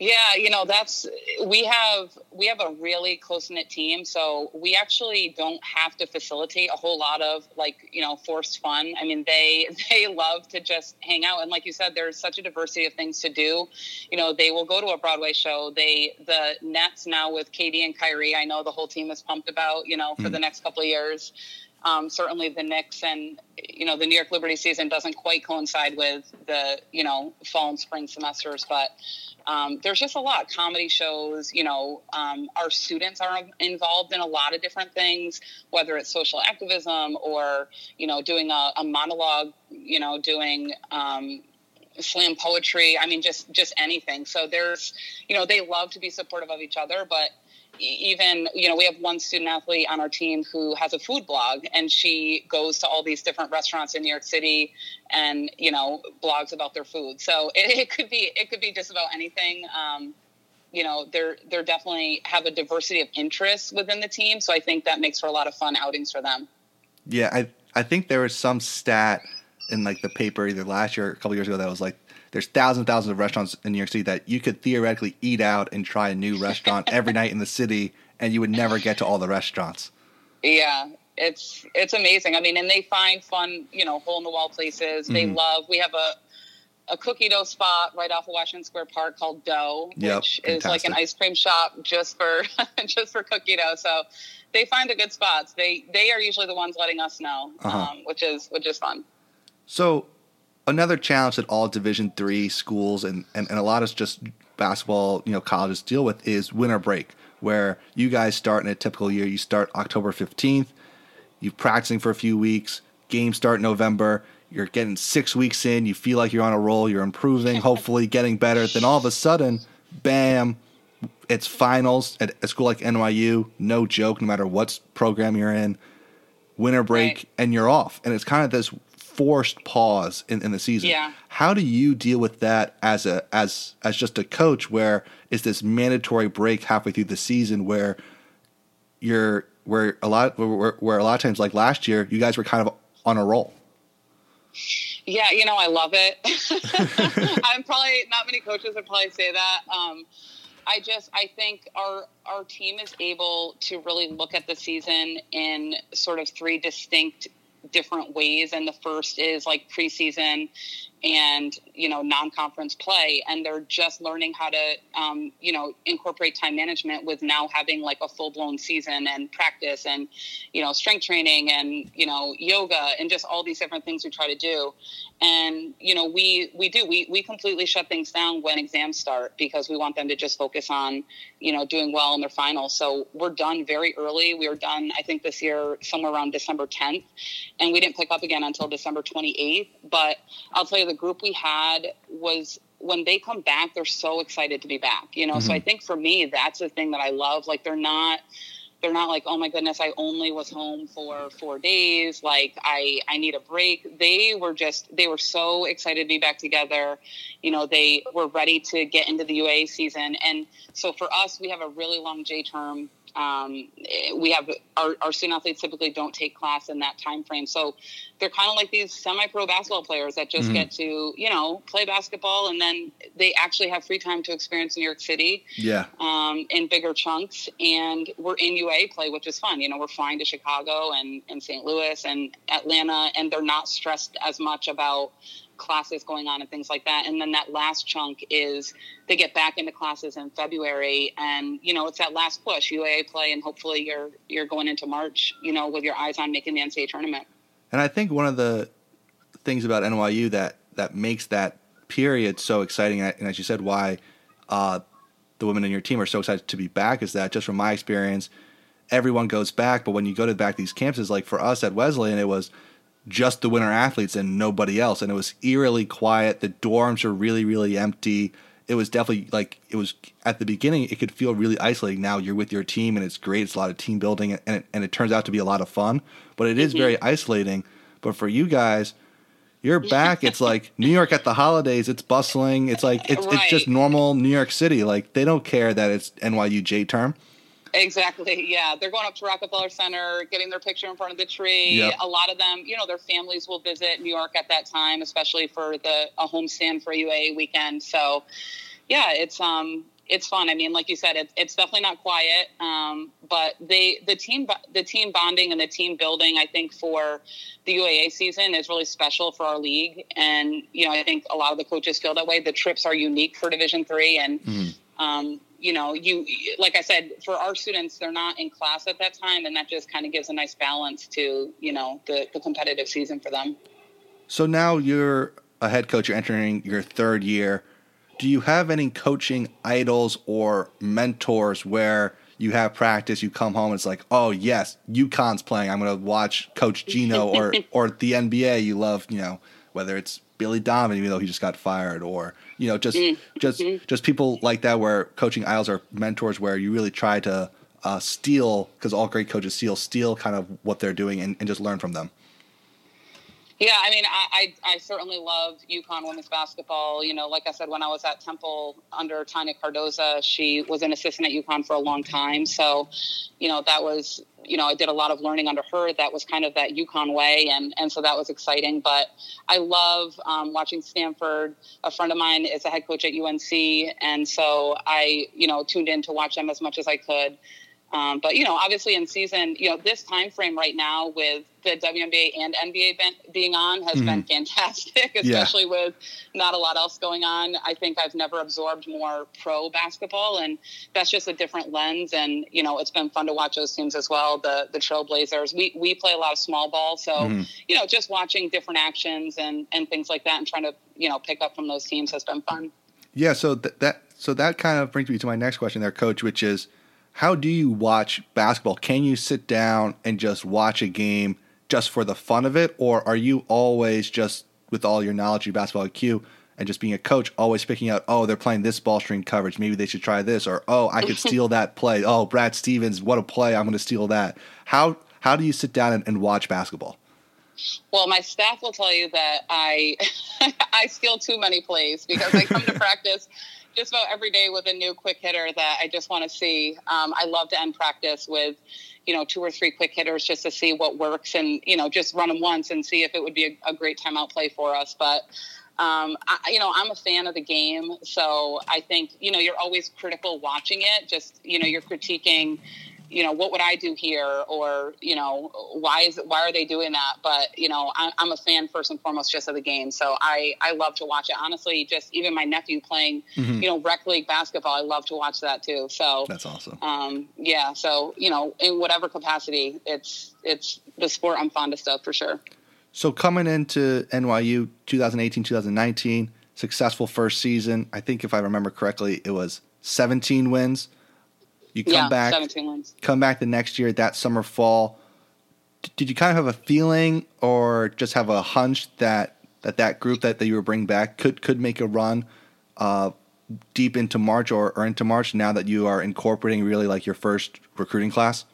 Yeah, you know, that's we have we have a really close knit team, so we actually don't have to facilitate a whole lot of like you know forced fun. I mean, they they love to just hang out, and like you said, there's such a diversity of things to do. You know, they will go to a Broadway show. They the Nets now with KD and Kyrie, I know the whole team is pumped about. You know, for mm. the next couple of years. Um, certainly, the Knicks and you know the New York Liberty season doesn't quite coincide with the you know fall and spring semesters, but um, there's just a lot. Comedy shows you know um, our students are involved in a lot of different things whether it's social activism or you know doing a, a monologue you know doing um, slam poetry. I mean just just anything. So there's you know they love to be supportive of each other but even you know we have one student athlete on our team who has a food blog and she goes to all these different restaurants in new york city and you know blogs about their food. So it, it could be it could be just about anything. Um, you know they're they're definitely have a diversity of interests within the team. So i think that makes for a lot of fun outings for them. Yeah i i think there was some stat in like the paper either last year or a couple years ago that was like there's thousands and thousands of restaurants in New York City that you could theoretically eat out and try a new restaurant every night in the city, and you would never get to all the restaurants. Yeah, it's it's amazing. I mean, and they find fun, you know, hole in the wall places. They mm-hmm. love. We have a a cookie dough spot right off of Washington Square Park called Dough, yep, which fantastic. is like an ice cream shop just for just for cookie dough. So they find the good spots. They they are usually the ones letting us know, uh-huh. um, which is which is fun. So another challenge that all Division three schools and, and, and a lot of just basketball you know colleges deal with is winter break, where you guys start in a typical year. You start October fifteenth. You're practicing for a few weeks. Games start November you're getting six weeks in, you feel like you're on a roll, you're improving, hopefully getting better. Then all of a sudden, bam, it's finals at a school like NYU. No joke, no matter what program you're in, winter break, right. and you're off. And it's kind of this forced pause in, in the season. Yeah. How do you deal with that as a as as just a coach where is this mandatory break halfway through the season where you're where a lot where, where a lot of times like last year you guys were kind of on a roll. Yeah, you know, I love it. I'm probably not many coaches would probably say that. Um, I just I think our our team is able to really look at the season in sort of three distinct different ways and the first is like preseason and you know non-conference play and they're just learning how to um, you know incorporate time management with now having like a full-blown season and practice and you know strength training and you know yoga and just all these different things we try to do. And you know we we do we we completely shut things down when exams start because we want them to just focus on you know doing well in their finals so we're done very early. We were done i think this year somewhere around december 10th and we didn't pick up again until december 28th but i'll tell you the group we had was when they come back, they're so excited to be back. You know, mm-hmm. so I think for me, that's the thing that I love. Like they're not they're not like oh my goodness i only was home for four days like i i need a break they were just they were so excited to be back together you know they were ready to get into the UAA season and so for us we have a really long j term um, we have our, our student athletes typically don't take class in that time frame. So they're kind of like these semi-pro basketball players that just mm-hmm. get to you know play basketball and then they actually have free time to experience new york city yeah. um, in bigger chunks. And we're in UAA play which is fun. You know we're flying to chicago and, and st louis and atlanta and they're not stressed as much about classes going on and things like that. And then that last chunk is they get back into classes in February, and you know it's that last push, UAA play, and hopefully you're you're going into March, you know, with your eyes on making the NCAA tournament. And I think one of the things about NYU that that makes that period so exciting, and as you said, why uh, the women in your team are so excited to be back is that just from my experience, everyone goes back, but when you go to back these campuses, like for us at Wesleyan, it was just the winter athletes and nobody else. And it was eerily quiet. The dorms were really, really empty. It was definitely like it was at the beginning. It could feel really isolating. Now you're with your team and it's great. It's a lot of team building and it, and it turns out to be a lot of fun. But it is mm-hmm. very isolating. But for you guys, you're back. It's like New York at the holidays. It's bustling. It's like it's right. it's just normal New York City. Like they don't care that it's NYU J term. Exactly. Yeah. They're going up to Rockefeller Center, getting their picture in front of the tree. Yep. A lot of them, you know, their families will visit New York at that time, especially for the a homestand for UAA weekend. So, yeah, it's um it's fun. I mean, like you said, it's it's definitely not quiet. Um, but they the team the team bonding and the team building, I think for the UAA season is really special for our league. And you know, I think a lot of the coaches feel that way. The trips are unique for Division three, and mm-hmm. Um, you know, you like I said, for our students, they're not in class at that time, and that just kind of gives a nice balance to you know the, the competitive season for them. So now you're a head coach. You're entering your third year. Do you have any coaching idols or mentors where you have practice, you come home, and it's like, oh yes, UConn's playing. I'm going to watch Coach Geno or or the NBA. You love, you know, whether it's Billy Donovan, even though he just got fired, or you know, just mm-hmm. just just people like that where coaching idols are mentors where you really try to uh, steal because all great coaches steal steal kind of what they're doing and, and just learn from them. Yeah, I mean, I, I, I certainly love UConn women's basketball. You know, like I said, when I was at Temple under Tonya Cardoza, she was an assistant at UConn for a long time. So, you know, that was, you know, I did a lot of learning under her. That was kind of that UConn way, and and so that was exciting. But I love um, watching Stanford. A friend of mine is a head coach at UNC, and so I, you know, tuned in to watch them as much as I could Um, but you know, obviously in season, you know, this time frame right now with the WNBA and NBA being on has mm-hmm. been fantastic, especially yeah. with not a lot else going on. I think I've never absorbed more pro basketball, and that's just a different lens. And you know, it's been fun to watch those teams as well. The the Trailblazers. We we play a lot of small ball, so mm-hmm. you know, just watching different actions and and things like that, and trying to you know pick up from those teams has been fun. Yeah. So th- that so that kind of brings me to my next question, there, Coach, which is how do you watch basketball? Can you sit down and just watch a game just for the fun of it, or are you always just with all your knowledge of basketball IQ and just being a coach, always picking out, oh, they're playing this ball screen coverage, maybe they should try this, or oh, I could steal that play. Oh, Brad Stevens, what a play! I'm going to steal that. How how do you sit down and, and watch basketball? Well, my staff will tell you that I I steal too many plays because I come to practice just about every day with a new quick hitter that I just want to see. Um, I love to end practice with, you know, two or three quick hitters just to see what works and, you know, just run them once and see if it would be a, a great timeout play for us. But, um, I, you know, I'm a fan of the game. So I think, you know, you're always critical watching it. Just, you know, you're critiquing, you know, what would I do here? Or, you know, why is it, why are they doing that? But, you know, I, am a fan first and foremost just of the game. So I, I love to watch it. Honestly, just even my nephew playing, mm-hmm. you know, rec league basketball, I love to watch that too. So that's awesome. Um, yeah. So, you know, in whatever capacity, it's, it's the sport I'm fondest of for sure. So coming into NYU 2018, 2019, successful first season. I think if I remember correctly, it was 17 wins. You come yeah, back, 17 wins. Come back the next year, that summer, fall. Did you kind of have a feeling, or just have a hunch that that that group that, that you were bringing back could could make a run uh, deep into March or, or into March? Now that you are incorporating really like your first recruiting class.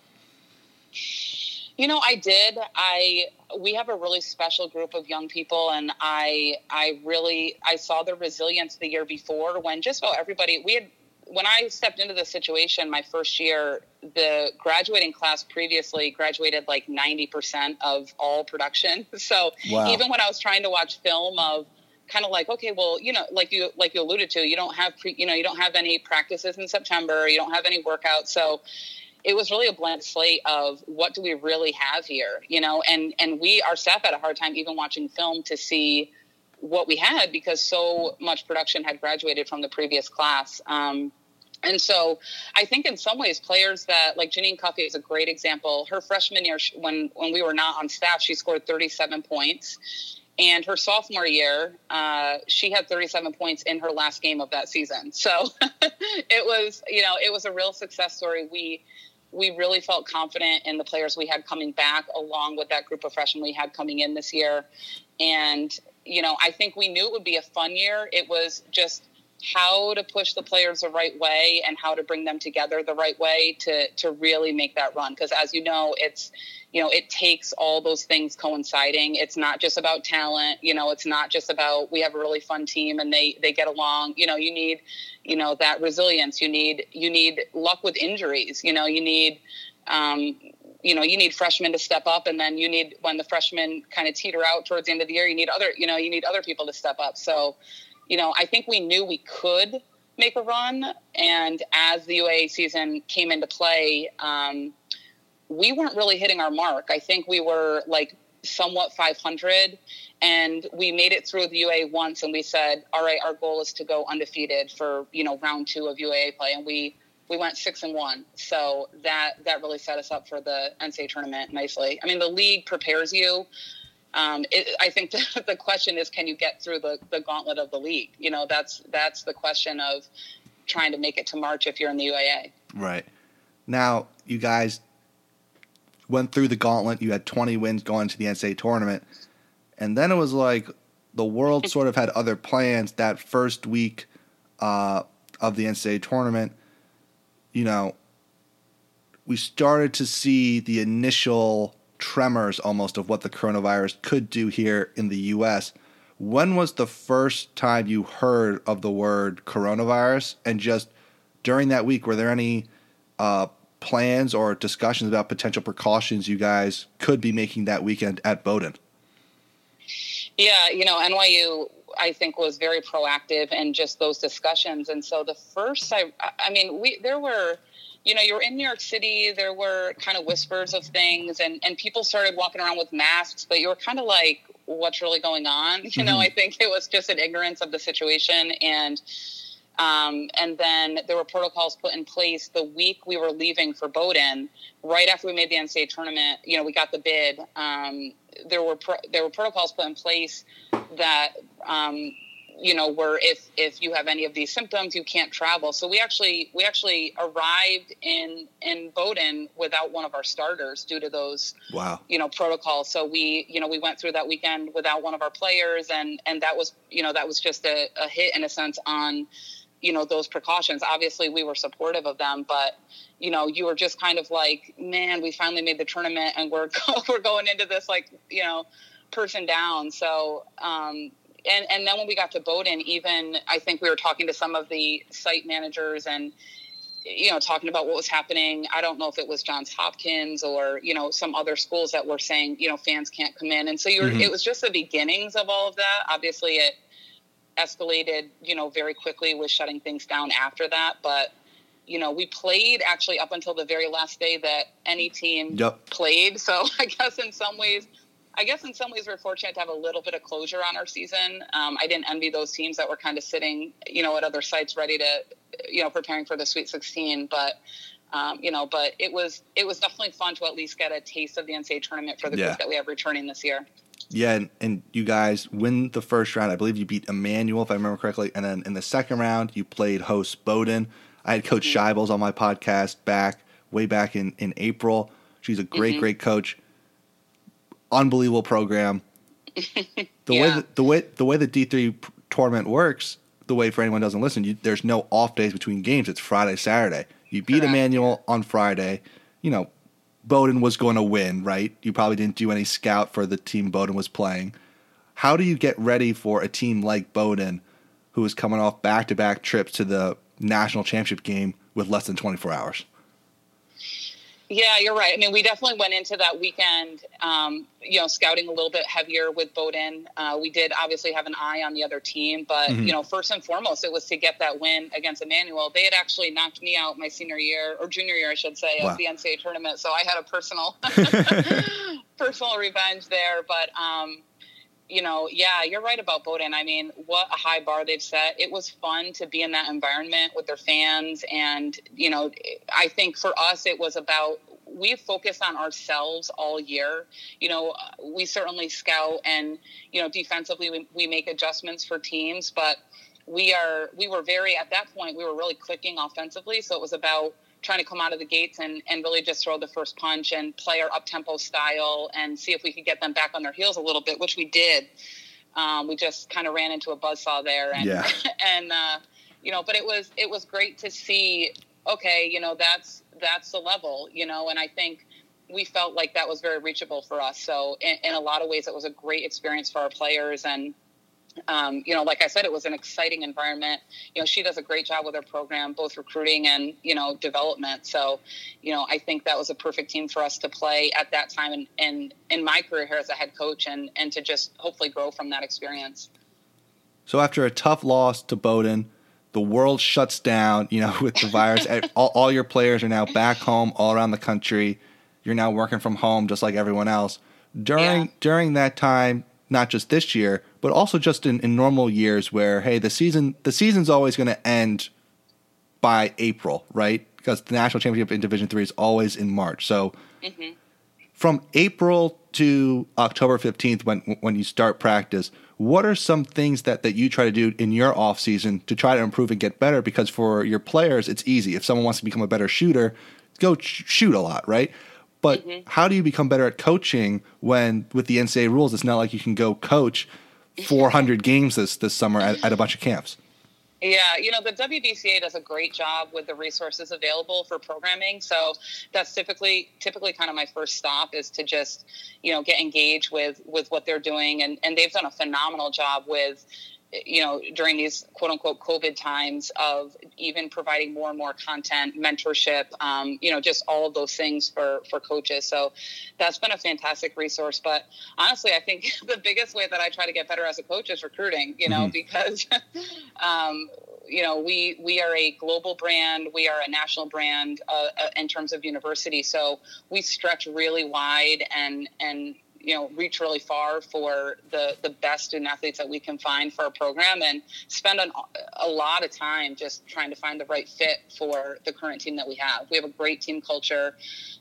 You know, I did. I we have a really special group of young people, and I I really I saw the resilience the year before when just about everybody we had when I stepped into the situation my first year, the graduating class previously graduated like 90% of all production. So wow. even when I was trying to watch film of kind of like, okay, well, you know, like you, like you alluded to, you don't have, pre, you know, you don't have any practices in September, you don't have any workouts. So it was really a blank slate of what do we really have here, you know, and, and we, our staff had a hard time even watching film to see, what we had because so much production had graduated from the previous class. Um, and so I think in some ways players that like Janine Cuffey is a great example. Her freshman year when when we were not on staff, she scored 37 points. And her sophomore year, uh, she had 37 points in her last game of that season. So it was, you know, it was a real success story. We we really felt confident in the players we had coming back, along with that group of freshmen we had coming in this year. And you know, I think we knew it would be a fun year. It was just how to push the players the right way and how to bring them together the right way to to really make that run. Because as you know it's you know it takes all those things coinciding. It's not just about talent you know it's not just about we have a really fun team and they they get along. You know you need you know that resilience. You need you need luck with injuries. You know you need um, you know you need freshmen to step up and then you need when the freshmen kind of teeter out towards the end of the year you need other you know you need other people to step up. So you know i think we knew we could make a run and as the UAA season came into play um, we weren't really hitting our mark. I think we were like somewhat 500 and we made it through the UAA once and we said all right our goal is to go undefeated for you know round two of UAA play and we we went six and one. So that that really set us up for the NCAA tournament nicely. I mean, the league prepares you. Um, it, I think the, the, question is, can you get through the, the gauntlet of the league? You know, that's that's the question of trying to make it to March if you're in the UAA. Right. Now, you guys went through the gauntlet. You had 20 wins going to the NCAA tournament, and then it was like the world sort of had other plans that first week uh, of the NCAA tournament you know, we started to see the initial tremors almost of what the coronavirus could do here in the US. When was the first time you heard of the word coronavirus? And just during that week, were there any uh, plans or discussions about potential precautions you guys could be making that weekend at Bowdoin? Yeah, you know, NYU I think was very proactive in just those discussions. And so the first, I, I mean, we there were, you know, you're in New York City. There were kind of whispers of things, and and people started walking around with masks, but you were kind of like, what's really going on? You mm-hmm. know, I think it was just an ignorance of the situation and. Um, and then there were protocols put in place the week we were leaving for Bowdoin, right after we made the NCAA tournament. You know, we got the bid. Um, there were pro- there were protocols put in place that um, you know were if if you have any of these symptoms, you can't travel. So we actually we actually arrived in in Bowdoin without one of our starters due to those wow you know protocols. So we you know we went through that weekend without one of our players, and and that was you know that was just a, a hit in a sense on you know those precautions obviously we were supportive of them but you know you were just kind of like man we finally made the tournament and we're we're going into this like you know person down so um and and then when we got to Bowdoin even I think we were talking to some of the site managers and you know talking about what was happening i don't know if it was johns hopkins or you know some other schools that were saying you know fans can't come in and so you were, mm-hmm. it was just the beginnings of all of that obviously it escalated, you know, very quickly with shutting things down after that. But, you know, we played actually up until the very last day that any team yep. played. So I guess in some ways, I guess in some ways we're fortunate to have a little bit of closure on our season. Um, I didn't envy those teams that were kind of sitting, you know, at other sites ready to, you know, preparing for the Sweet 16. But um, you know, but it was it was definitely fun to at least get a taste of the NCAA tournament for the yeah. group that we have returning this year. Yeah, and, and, you guys win the first round. I believe you beat Emmanuel, if I remember correctly. And then in the second round, you played host Bowdoin. I had Coach mm-hmm. Shibles on my podcast back way back in, in April. She's a great, mm-hmm. great coach. Unbelievable program. The yeah. way the, the way the way the D three tournament works, the way for anyone doesn't listen, you, there's no off days between games. It's Friday, Saturday. You beat Correct. Emmanuel on Friday. You know, Bowdoin was going to win, right? You probably didn't do any scout for the team Bowdoin was playing. How do you get ready for a team like Bowdoin, who is coming off back to back trips to the national championship game with less than 24 hours? Yeah, you're right. I mean, we definitely went into that weekend, um, you know, scouting a little bit heavier with Bowdoin. Uh, we did obviously have an eye on the other team, but mm-hmm. you know, first and foremost, it was to get that win against Emmanuel. They had actually knocked me out my senior year or junior year, I should say, wow. of the NCAA tournament, so I had a personal personal revenge there. But um, you know, yeah, you're right about Bowdoin. I mean, what a high bar they've set. It was fun to be in that environment with their fans. And, you know, I think for us, it was about we focus on ourselves all year. You know, we certainly scout and, you know, defensively we, we make adjustments for teams, but we are, we were very, at that point, we were really clicking offensively. So it was about, trying to come out of the gates and, and really just throw the first punch and play our up tempo style and see if we could get them back on their heels a little bit, which we did. Um, we just kind of ran into a buzzsaw there, and yeah. and uh, you know, but it was it was great to see. Okay, you know that's that's the level, you know, and I think we felt like that was very reachable for us. So in, in a lot of ways, it was a great experience for our players and um, you know, like I said, it was an exciting environment. You know, she does a great job with her program, both recruiting and you know development. So, you know, I think that was a perfect team for us to play at that time, and in, my career here as a head coach, and and to just hopefully grow from that experience. So after a tough loss to Bowdoin, the world shuts down. You know, with the virus, all, all your players are now back home, all around the country. You're now working from home, just like everyone else. During yeah. during that time, not just this year, but also just in, in normal years where hey, the season the season's always going to end by April, right? Because the national championship in Division Three is always in March. So mm-hmm. from April to October fifteenth, when when you start practice, what are some things that, that you try to do in your off season to try to improve and get better? Because for your players, it's easy. If someone wants to become a better shooter, go ch- shoot a lot, right? But mm-hmm. how do you become better at coaching when, with the NCAA rules, it's not like you can go coach 400 games this this summer at, at a bunch of camps? Yeah, you know, the WBCA does a great job with the resources available for programming. So that's typically typically kind of my first stop is to just, you know, get engaged with with what they're doing and and they've done a phenomenal job with you know, during these quote unquote COVID times of even providing more and more content, mentorship, um, you know, just all of those things for, for coaches. So that's been a fantastic resource. But honestly, I think the biggest way that I try to get better as a coach is recruiting, you know, mm-hmm. because, um, you know, we, we are a global brand. We are a national brand uh, uh in terms of university. So we stretch really wide and, and, you know reach really far for the the best student athletes that we can find for our program and spend an, a lot of time just trying to find the right fit for the current team that we have. We have a great team culture.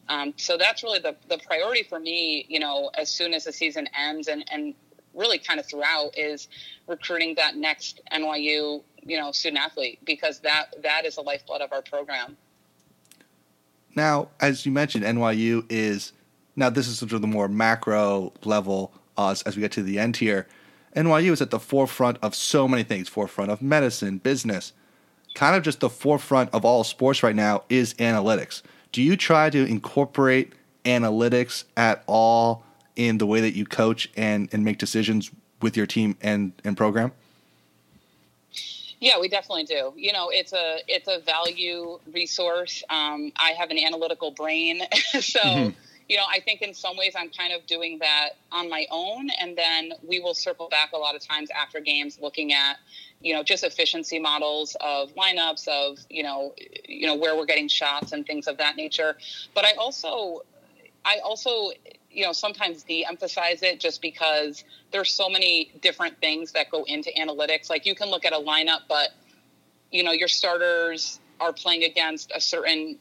Um, so that's really the, the priority for me you know as soon as the season ends and and really kind of throughout is recruiting that next NYU you know student athlete because that that is the lifeblood of our program. Now as you mentioned NYU is now, this is sort of the more macro level uh, as we get to the end here. NYU is at the forefront of so many things forefront of medicine, business. Kind of just the forefront of all sports right now is analytics. Do you try to incorporate analytics at all in the way that you coach and, and make decisions with your team and, and program? Yeah, we definitely do. You know, it's a it's a value resource. Um, I have an analytical brain, so mm-hmm you know, I think in some ways I'm kind of doing that on my own. And then we will circle back a lot of times after games looking at, you know, just efficiency models of lineups of, you know, you know, where we're getting shots and things of that nature. But I also, I also, you know, sometimes de-emphasize it just because there's so many different things that go into analytics. Like you can look at a lineup, but you know, your starters are playing against a certain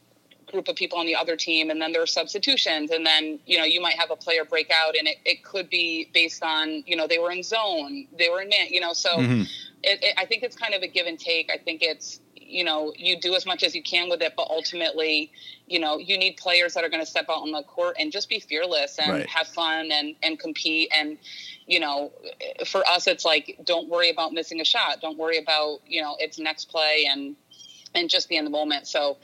group of people on the other team and then there are substitutions and then you know you might have a player break out and it, it could be based on you know they were in zone they were in man you know so mm-hmm. it, it, i think it's kind of a give and take i think it's you know you do as much as you can with it but ultimately you know you need players that are going to step out on the court and just be fearless and right. have fun and and compete and you know for us it's like don't worry about missing a shot don't worry about you know it's next play and and just be in the moment. So,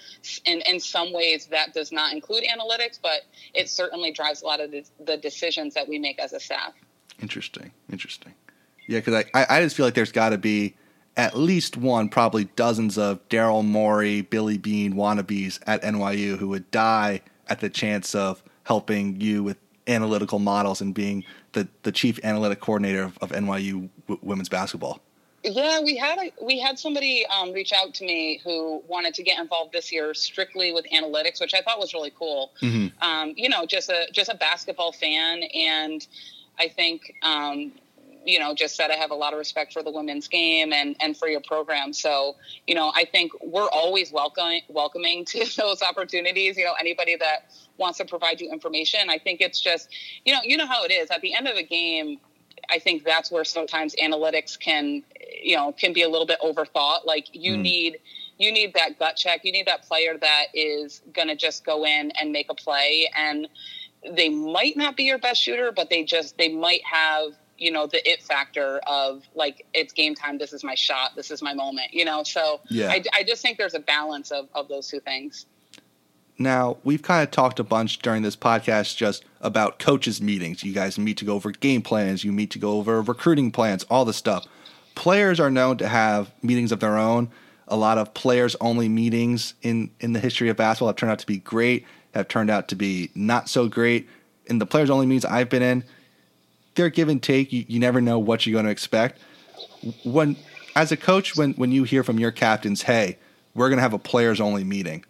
in, in some ways, that does not include analytics, but it certainly drives a lot of the, the decisions that we make as a staff. Interesting. Interesting. Yeah, because I, I just feel like there's got to be at least one, probably dozens of Daryl Morey, Billy Beane wannabes at NYU who would die at the chance of helping you with analytical models and being the, the chief analytic coordinator of, of NYU w- women's basketball. Yeah, we had a, we had somebody um, reach out to me who wanted to get involved this year strictly with analytics, which I thought was really cool. Mm-hmm. Um, you know, just a just a basketball fan, and I think um, you know just said I have a lot of respect for the women's game and and for your program. So you know, I think we're always welcoming welcoming to those opportunities. You know, anybody that wants to provide you information. I think it's just you know you know how it is at the end of a game I think that's where sometimes analytics can, you know, can be a little bit overthought. Like you mm. need you need that gut check. You need that player that is going to just go in and make a play and they might not be your best shooter, but they just they might have you know the it factor of like it's game time this is my shot this is my moment you know so yeah. I, I just think there's a balance of, of those two things now, we've kind of talked a bunch during this podcast just about coaches' meetings. You guys meet to go over game plans, you meet to go over recruiting plans, all this stuff. Players are known to have meetings of their own. A lot of players only meetings in, in the history of basketball have turned out to be great, have turned out to be not so great. In the players only meetings I've been in, they're give and take. You, you never know what you're going to expect. When as a coach, when when you hear from your captains, hey, we're going to have a players only meeting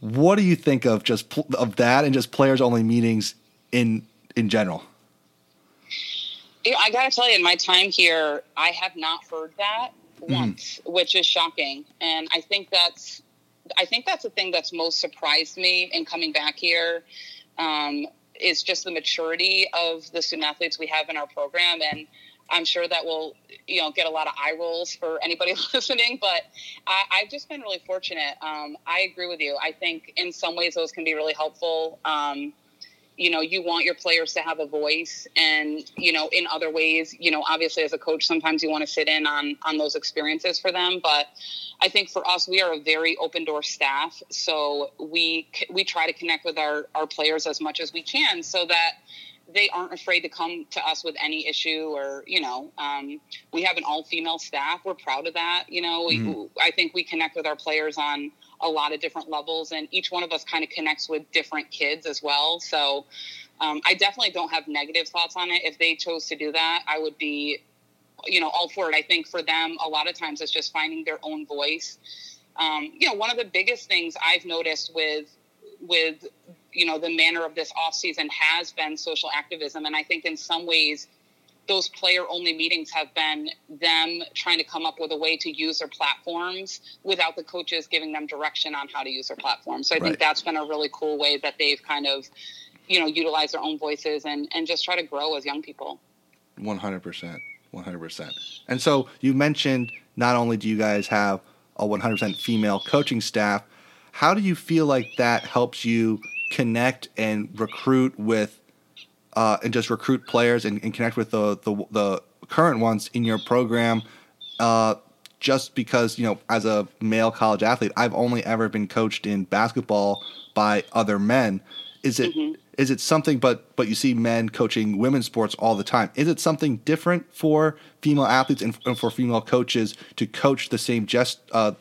what do you think of just of that and just players only meetings in in general? I got to tell you, in my time here, I have not heard that mm. once, which is shocking. And I think that's, I think that's the thing that's most surprised me in coming back here, um, is just the maturity of the student athletes we have in our program. And I'm sure that will, you know, get a lot of eye rolls for anybody listening. But I, have just been really fortunate. Um, I agree with you. I think in some ways those can be really helpful. Um, you know, you want your players to have a voice, and you know, in other ways, you know, obviously as a coach, sometimes you want to sit in on on those experiences for them. But I think for us, we are a very open door staff, so we we try to connect with our our players as much as we can, so that they aren't afraid to come to us with any issue or you know um, we have an all-female staff. We're proud of that you know. Mm-hmm. i think we connect with our players on a lot of different levels and each one of us kind of connects with different kids as well. So um, i definitely don't have negative thoughts on it. If they chose to do that i would be you know all for it. I think for them a lot of times it's just finding their own voice. Um, you know one of the biggest things i've noticed with with you know the manner of this off season has been social activism. And i think in some ways those player only meetings have been them trying to come up with a way to use their platforms without the coaches giving them direction on how to use their platforms. So i right. think that's been a really cool way that they've kind of you know utilize their own voices and and just try to grow as young people. 100% 100% and so you mentioned not only do you guys have a 100% female coaching staff how do you feel like that helps you connect and recruit with, uh, and just recruit players and, and connect with the, the, the current ones in your program? Uh, just because you know, as a male college athlete, I've only ever been coached in basketball by other men. Is it mm-hmm. is it something? But but you see men coaching women's sports all the time. Is it something different for female athletes and, and for female coaches to coach the same just uh,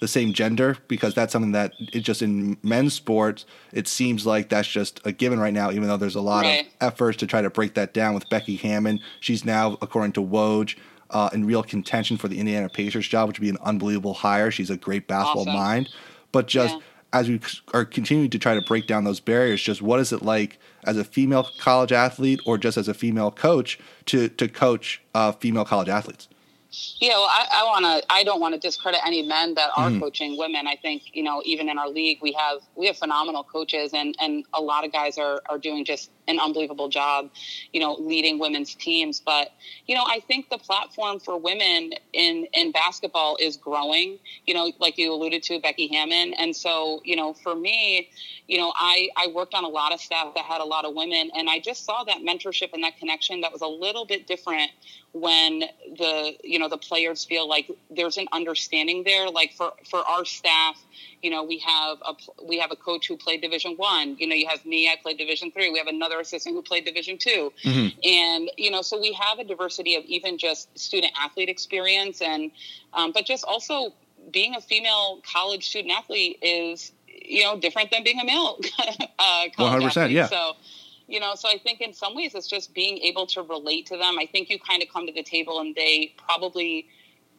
the same gender because that's something that it just in men's sports it seems like that's just a given right now even though there's a lot right. of efforts to try to break that down with Becky Hammon she's now according to Woj uh, in real contention for the Indiana Pacers job which would be an unbelievable hire she's a great basketball awesome. mind but just yeah. as we are continuing to try to break down those barriers just what is it like as a female college athlete or just as a female coach to to coach uh, female college athletes you know, I, I want to. I don't want to discredit any men that are mm. coaching women. I think you know, even in our league, we have we have phenomenal coaches, and and a lot of guys are are doing just an unbelievable job, you know, leading women's teams. But you know, I think the platform for women in in basketball is growing. You know, like you alluded to, Becky Hammon, and so you know, for me, you know, I I worked on a lot of staff that had a lot of women, and I just saw that mentorship and that connection that was a little bit different when the you know the players feel like there's an understanding there. Like for for our staff you know we have a we have a coach who played division one. You know you have me i played division three. We have another assistant who played division 2 mm-hmm. and you know so we have a diversity of even just student athlete experience. And um, but just also being a female college student athlete is you know different than being a male uh, 100% athlete. yeah. So you know so i think in some ways it's just being able to relate to them. I think you kind of come to the table and they probably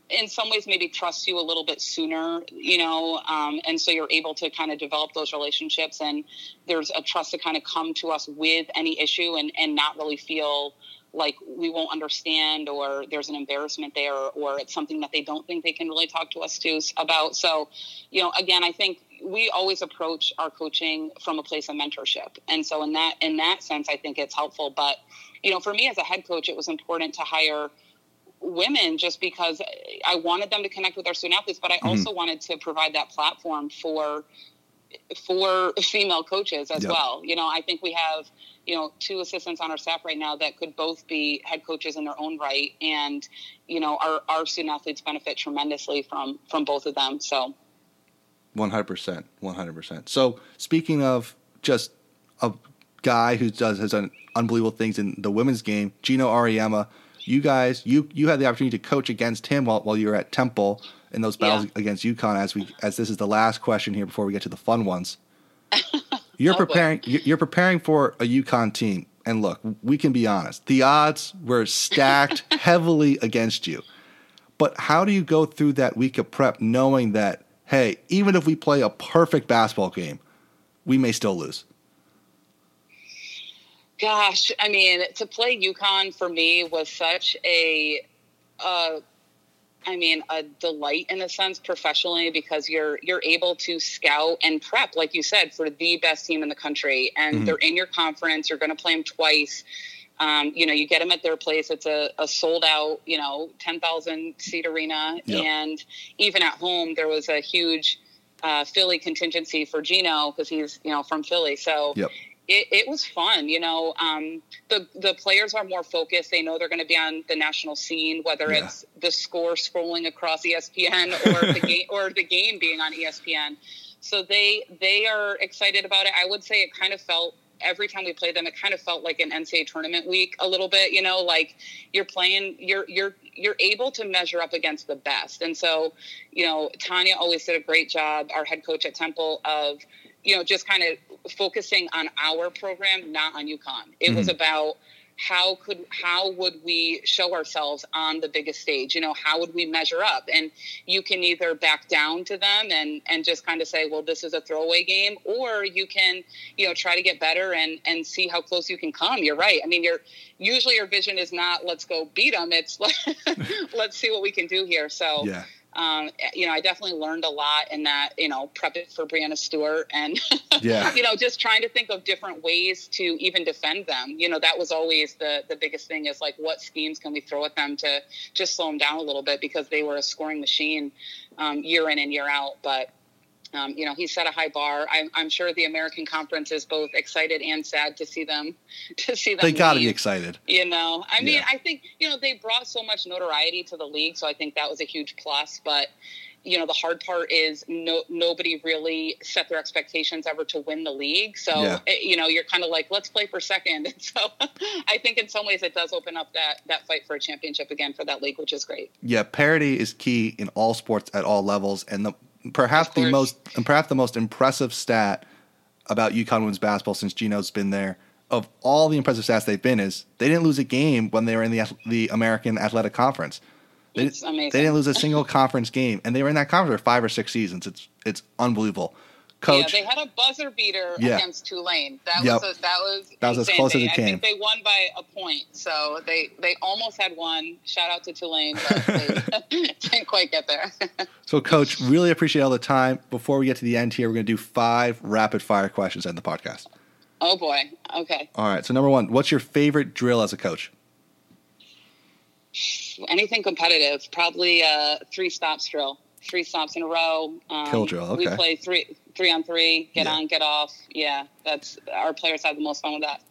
in some ways maybe trust you a little bit sooner, you know, um, and so you're able to kind of develop those relationships and there's a trust to kind of come to us with any issue and, and not really feel like we won't understand or there's an embarrassment there or it's something that they don't think they can really talk to us to about. So, you know, again, I think we always approach our coaching from a place of mentorship. And so in that in that sense I think it's helpful. But, you know, for me as a head coach, it was important to hire women just because I wanted them to connect with our student athletes, but I mm-hmm. also wanted to provide that platform for for female coaches as yep. well. You know, I think we have, you know, two assistants on our staff right now that could both be head coaches in their own right. And, you know, our, our student athletes benefit tremendously from from both of them. So one hundred percent. One hundred percent. So speaking of just a guy who does has done unbelievable things in the women's game, Geno Auriemma you guys, you you had the opportunity to coach against him while, while you were at Temple in those battles yeah. against UConn. As we as this is the last question here before we get to the fun ones. You're oh, preparing. Boy. You're preparing for a UConn team, and look, we can be honest. The odds were stacked heavily against you. But how do you go through that week of prep knowing that, hey, even if we play a perfect basketball game, we may still lose? Gosh, I mean, to play UConn for me was such a, uh, I mean, a delight in a sense professionally because you're you're able to scout and prep, like you said, for the best team in the country, and mm-hmm. they're in your conference. You're going to play them twice. Um, you know, you get them at their place. It's a, a sold out, you know, ten thousand seat arena, yep. and even at home, there was a huge uh, Philly contingency for Geno because he's you know from Philly. So yep it, it was fun. You know, um, the the players are more focused. They know they're going to be on the national scene, whether yeah. it's the score scrolling across ESPN or the game or the game being on ESPN. So they they are excited about it. I would say it kind of felt every time we played them, it kind of felt like an NCAA tournament week a little bit. You know, like you're playing, you're you're you're able to measure up against the best. And so, you know, Tonya always did a great job, our head coach at Temple, of you know just kind of focusing on our program, not on UConn. It mm-hmm. was about how could how would we show ourselves on the biggest stage? You know how would we measure up? And you can either back down to them and and just kind of say well this is a throwaway game or you can you know try to get better and and see how close you can come. You're right. I mean you're usually your vision is not let's go beat them it's let's see what we can do here. So yeah um, you know, I definitely learned a lot in that, you know, prepping for Breanna Stewart and, yeah. you know, just trying to think of different ways to even defend them. You know, that was always the, the biggest thing is like, what schemes can we throw at them to just slow them down a little bit because they were a scoring machine um, year in and year out. But, um, you know, he set a high bar. I'm, I'm, sure the American Conference is both excited and sad to see them to see them. They got to be excited. You know, I mean, yeah. I think you know they brought so much notoriety to the league, so I think that was a huge plus. But you know, the hard part is no nobody really set their expectations ever to win the league. So yeah. it, you know, you're kind of like, let's play for second. And so I think in some ways it does open up that that fight for a championship again for that league, which is great. Yeah, parity is key in all sports at all levels, and the perhaps the most perhaps the most impressive stat about UConn women's basketball since Geno's been there. Of all the impressive stats they've been, is they didn't lose a game when they were in the the American Athletic Conference. They, it's amazing. They didn't lose a single conference game, and they were in that conference for five or six seasons. It's it's unbelievable. Coach, yeah, they had a buzzer beater yeah. against Tulane. That yep. was a, that was that was as close as it came. I think they won by a point, so they they almost had one. Shout out to Tulane, but they didn't quite get there. so, Coach, really appreciate all the time. Before we get to the end here, we're going to do five rapid fire questions in the podcast. Oh boy. Okay. All right. So, number one, what's your favorite drill as a coach? Anything competitive, probably a three stops drill three stops in a row. Um, Kill drill. Okay. We play three three on three, get yeah. on, get off. Yeah, that's our players have the most fun with that.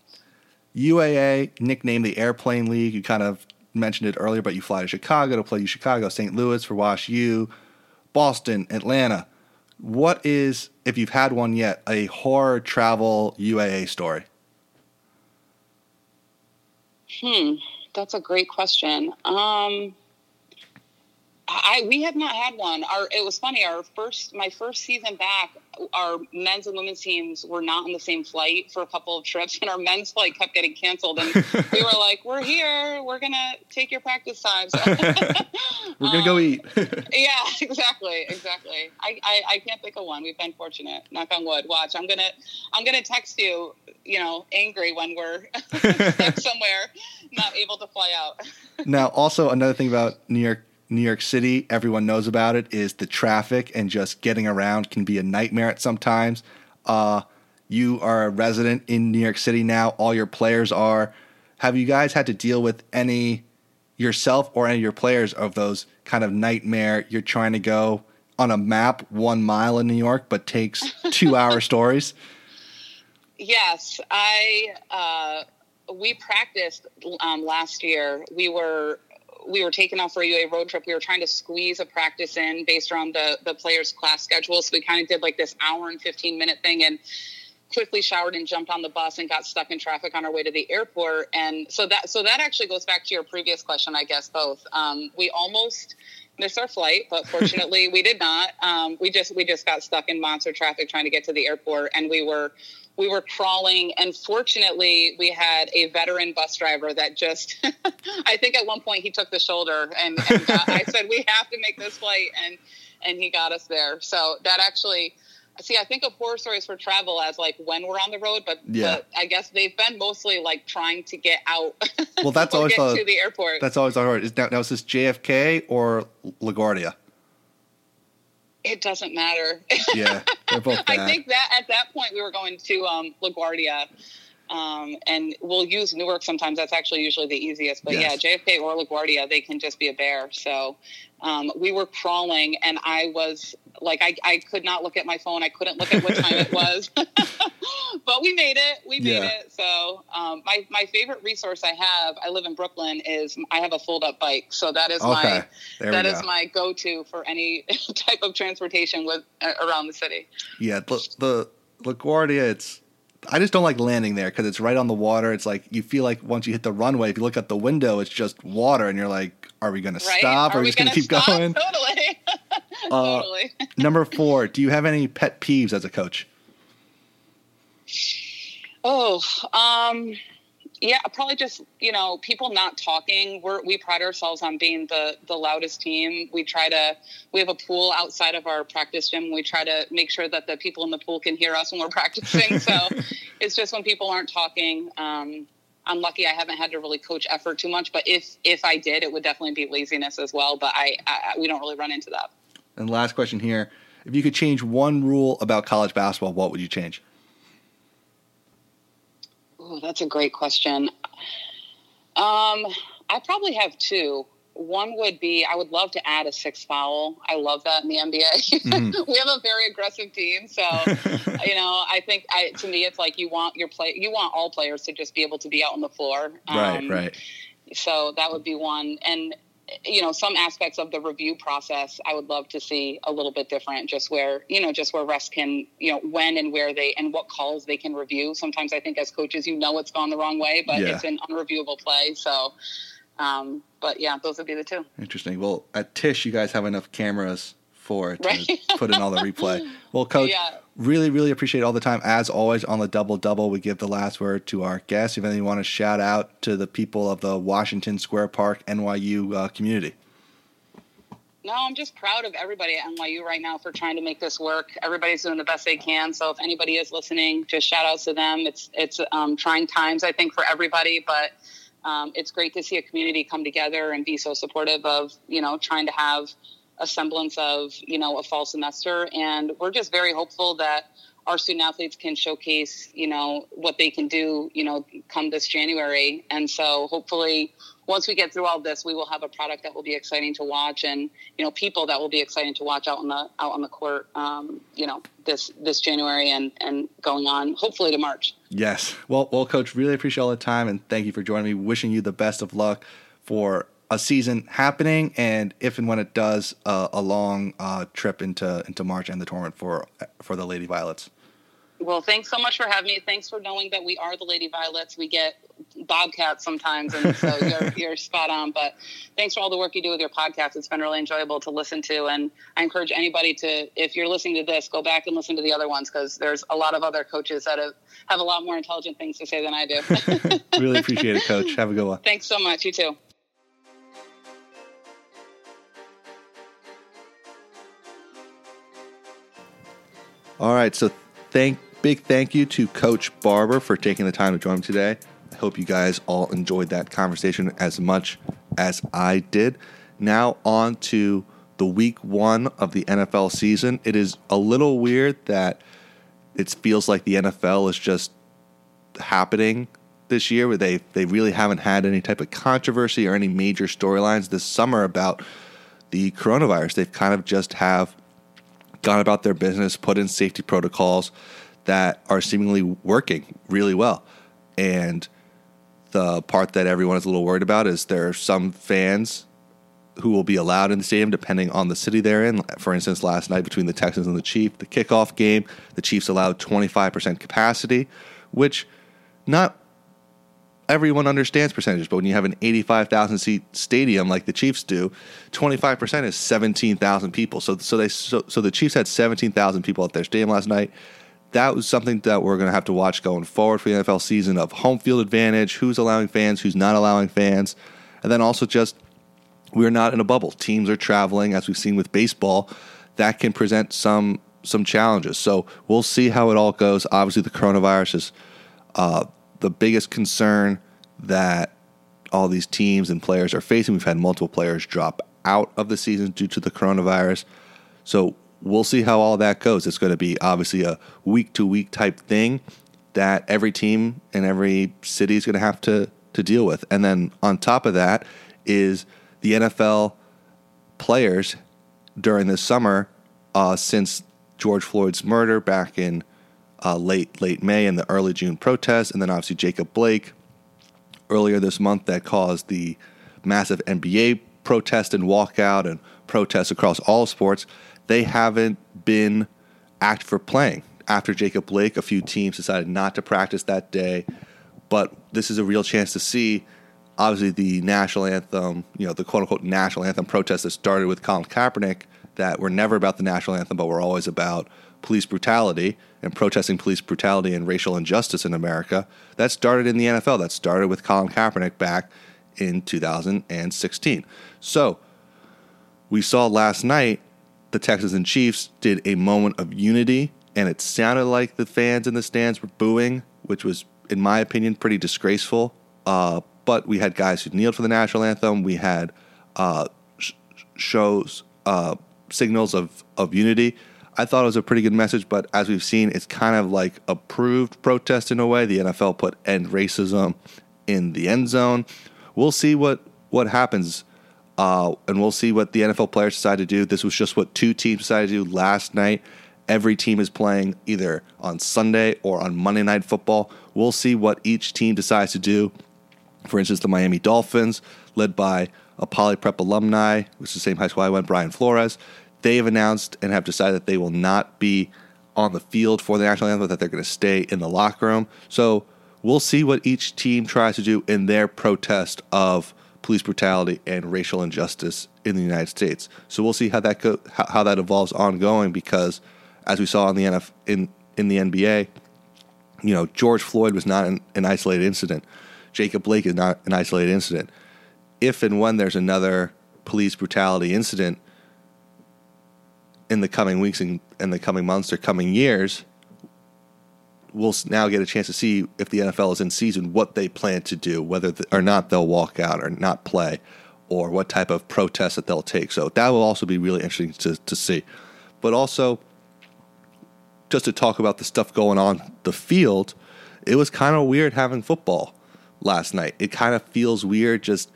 UAA, nicknamed the Airplane League. You kind of mentioned it earlier, but you fly to Chicago to play U Chicago, St. Louis for Wash U, Boston, Atlanta. What is, if you've had one yet, a horror travel UAA story? Hmm, that's a great question. Um, I we have not had one. Our it was funny. Our first my first season back, our men's and women's teams were not on the same flight for a couple of trips, and our men's flight kept getting canceled. And we were like, "We're here. We're gonna take your practice times. we're gonna um, go eat." yeah, exactly, exactly. I, I I can't think of one. We've been fortunate. Knock on wood. Watch. I'm gonna I'm gonna text you. You know, angry when we're somewhere, not able to fly out. now, also another thing about New York New York City, everyone knows about it, is the traffic and just getting around can be a nightmare at sometimes. Uh, you are a resident in New York City now, all your players are. Have you guys had to deal with any yourself or any of your players of those kind of nightmare? You're trying to go on a map one mile in New York, but takes two hour stories? Yes, I. Uh, we practiced um, last year. We were we were taken off for a UA road trip. We were trying to squeeze a practice in based on the the players' class schedule. So we kind of did like this hour and fifteen minute thing and quickly showered and jumped on the bus and got stuck in traffic on our way to the airport. And so that so that actually goes back to your previous question, I guess. Both um, we almost missed our flight, but fortunately we did not. Um, we just we just got stuck in monster traffic trying to get to the airport, and we were we were crawling and fortunately we had a veteran bus driver that just i think at one point he took the shoulder and, and got, i said we have to make this flight and and he got us there so that actually see i think of horror stories for travel as like when we're on the road but, yeah. But i guess they've been mostly like trying to get out well that's always get to the airport that's always hard is now, now is this jfk or laguardia it doesn't matter. Yeah, they're both bad. I think that at that point we were going to um, LaGuardia, um, and we'll use Newark sometimes. That's actually usually the easiest. But yes. yeah, JFK or LaGuardia, they can just be a bear. So um, we were crawling, and I was like, I, I could not look at my phone. I couldn't look at what time it was. but we made it. We made yeah. it. So um, my my favorite resource I have, I live in Brooklyn, is I have a fold up bike. So that is okay. my that is my go to for any type of transportation with uh, around the city. Yeah, the, the LaGuardia, it's I just don't like landing there because it's right on the water. It's like you feel like once you hit the runway, if you look out the window, it's just water, and you're like, "Are we going right? to stop? Are, are we just going to keep stop? going?" Totally. uh, totally. number four. Do you have any pet peeves as a coach? Oh, um, yeah, probably just you know people not talking. We're, we pride ourselves on being the the loudest team. We try to we have a pool outside of our practice gym. We try to make sure that the people in the pool can hear us when we're practicing. so it's just when people aren't talking. Um, I'm lucky I haven't had to really coach effort too much, but if if I did, it would definitely be laziness as well. But I, I we don't really run into that. And last question here: If you could change one rule about college basketball, what would you change? Oh, that's a great question. Um, I probably have two. One would be I would love to add a six foul. I love that in the NBA. Mm-hmm. we have a very aggressive team, so you know I think I, to me it's like you want your play you want all players to just be able to be out on the floor. Um, right, right. So that would be one, and you know some aspects of the review process i would love to see a little bit different just where you know just where refs can you know when and where they and what calls they can review. Sometimes i think as coaches you know it's gone the wrong way but yeah. it's an unreviewable play. So um, but yeah those would be the two. Interesting. Well at Tisch you guys have enough cameras for to right? put in all the replay well coach yeah really, really appreciate all the time. As always, on the double double, we give the last word to our guests. If anything you want to shout out to the people of the Washington Square Park NYU uh, community. No, I'm just proud of everybody at NYU right now for trying to make this work. Everybody's doing the best they can. So if anybody is listening, just shout outs to them. It's it's um, trying times, I think, for everybody, but um, it's great to see a community come together and be so supportive of you know trying to have a semblance of you know a fall semester. And we're just very hopeful that our student athletes can showcase you know what they can do you know come this january. And so hopefully once we get through all this we will have a product that will be exciting to watch and you know people that will be exciting to watch out on the out on the court um, you know this this january and and going on hopefully to march. Yes. Well well coach really appreciate all the time and thank you for joining me. Wishing you the best of luck for a season happening, and if and when it does, uh, a long uh, trip into into March and the tournament for for the Lady Violets. Well, thanks so much for having me. Thanks for knowing that we are the Lady Violets. We get bobcats sometimes, and so you're, you're spot on. But thanks for all the work you do with your podcast. It's been really enjoyable to listen to, and I encourage anybody to, if you're listening to this, go back and listen to the other ones because there's a lot of other coaches that have, have a lot more intelligent things to say than I do. really appreciate it, Coach. Have a good one. Thanks so much. You too. All right, so thank big thank you to Coach Barber for taking the time to join me today. I hope you guys all enjoyed that conversation as much as I did. Now on to the week one of the NFL season. It is a little weird that it feels like the NFL is just happening this year where they they really haven't had any type of controversy or any major storylines this summer about the coronavirus. They've kind of just have gone about their business, put in safety protocols that are seemingly working really well. And the part that everyone is a little worried about is there are some fans who will be allowed in the stadium depending on the city they're in. For instance, last night between the Texans and the Chiefs, the kickoff game, the Chiefs allowed 25% capacity, which not everyone understands percentages, but when you have an 85,000 seat stadium like the Chiefs do, 25% is 17,000 people. So so they so, so the Chiefs had 17,000 people at their stadium last night. That was something that we're going to have to watch going forward for the NFL season of home field advantage, who's allowing fans, who's not allowing fans, and then also just we're not in a bubble. Teams are traveling as we've seen with baseball. That can present some some challenges. So we'll see how it all goes. Obviously, the coronavirus is uh, the biggest concern that all these teams and players are facing. We've had multiple players drop out of the season due to the coronavirus. So we'll see how all that goes. It's going to be obviously a week to week type thing that every team and every city is going to have to to deal with. And then on top of that is the NFL players during this summer uh, since George Floyd's murder back in uh, late late May and the early June protests, and then obviously Jacob Blake earlier this month that caused the massive NBA protest and walkout and protests across all sports. They haven't been act for playing after Jacob Blake, a few teams decided not to practice that day. But this is a real chance to see, obviously, the national anthem, you know, the quote unquote national anthem protest that started with Colin Kaepernick, that were never about the national anthem, but were always about police brutality and protesting police brutality and racial injustice in America. That started in the NFL. That started with Colin Kaepernick back in 2016. So we saw last night the Texans and Chiefs did a moment of unity, and it sounded like the fans in the stands were booing, which was, in my opinion, pretty disgraceful. Uh, but we had guys who kneeled for the national anthem. We had uh, sh- shows, uh, signals of, of unity. I thought it was a pretty good message, but as we've seen, it's kind of like approved protest in a way. The NFL put end racism in the end zone. We'll see what what happens, uh, and we'll see what the NFL players decide to do. This was just what two teams decided to do last night. Every team is playing either on Sunday or on Monday Night Football. We'll see what each team decides to do. For instance, the Miami Dolphins, led by a Poly Prep alumni, which is the same high school I went, Brian Flores, they have announced and have decided that they will not be on the field for the national anthem, that they're going to stay in the locker room. So we'll see what each team tries to do in their protest of police brutality and racial injustice in the United States. So we'll see how that go, how, that evolves ongoing because as we saw in the NF, in in the NBA, you know George Floyd was not an, an isolated incident. Jacob Blake is not an isolated incident. If and when there's another police brutality incident in the coming weeks and, and the coming months or coming years, we'll now get a chance to see if the NFL is in season what they plan to do, whether the, or not they'll walk out or not play, or what type of protest that they'll take. So that will also be really interesting to, to see. But also, just to talk about the stuff going on the field, it was kind of weird having football last night. It kind of feels weird just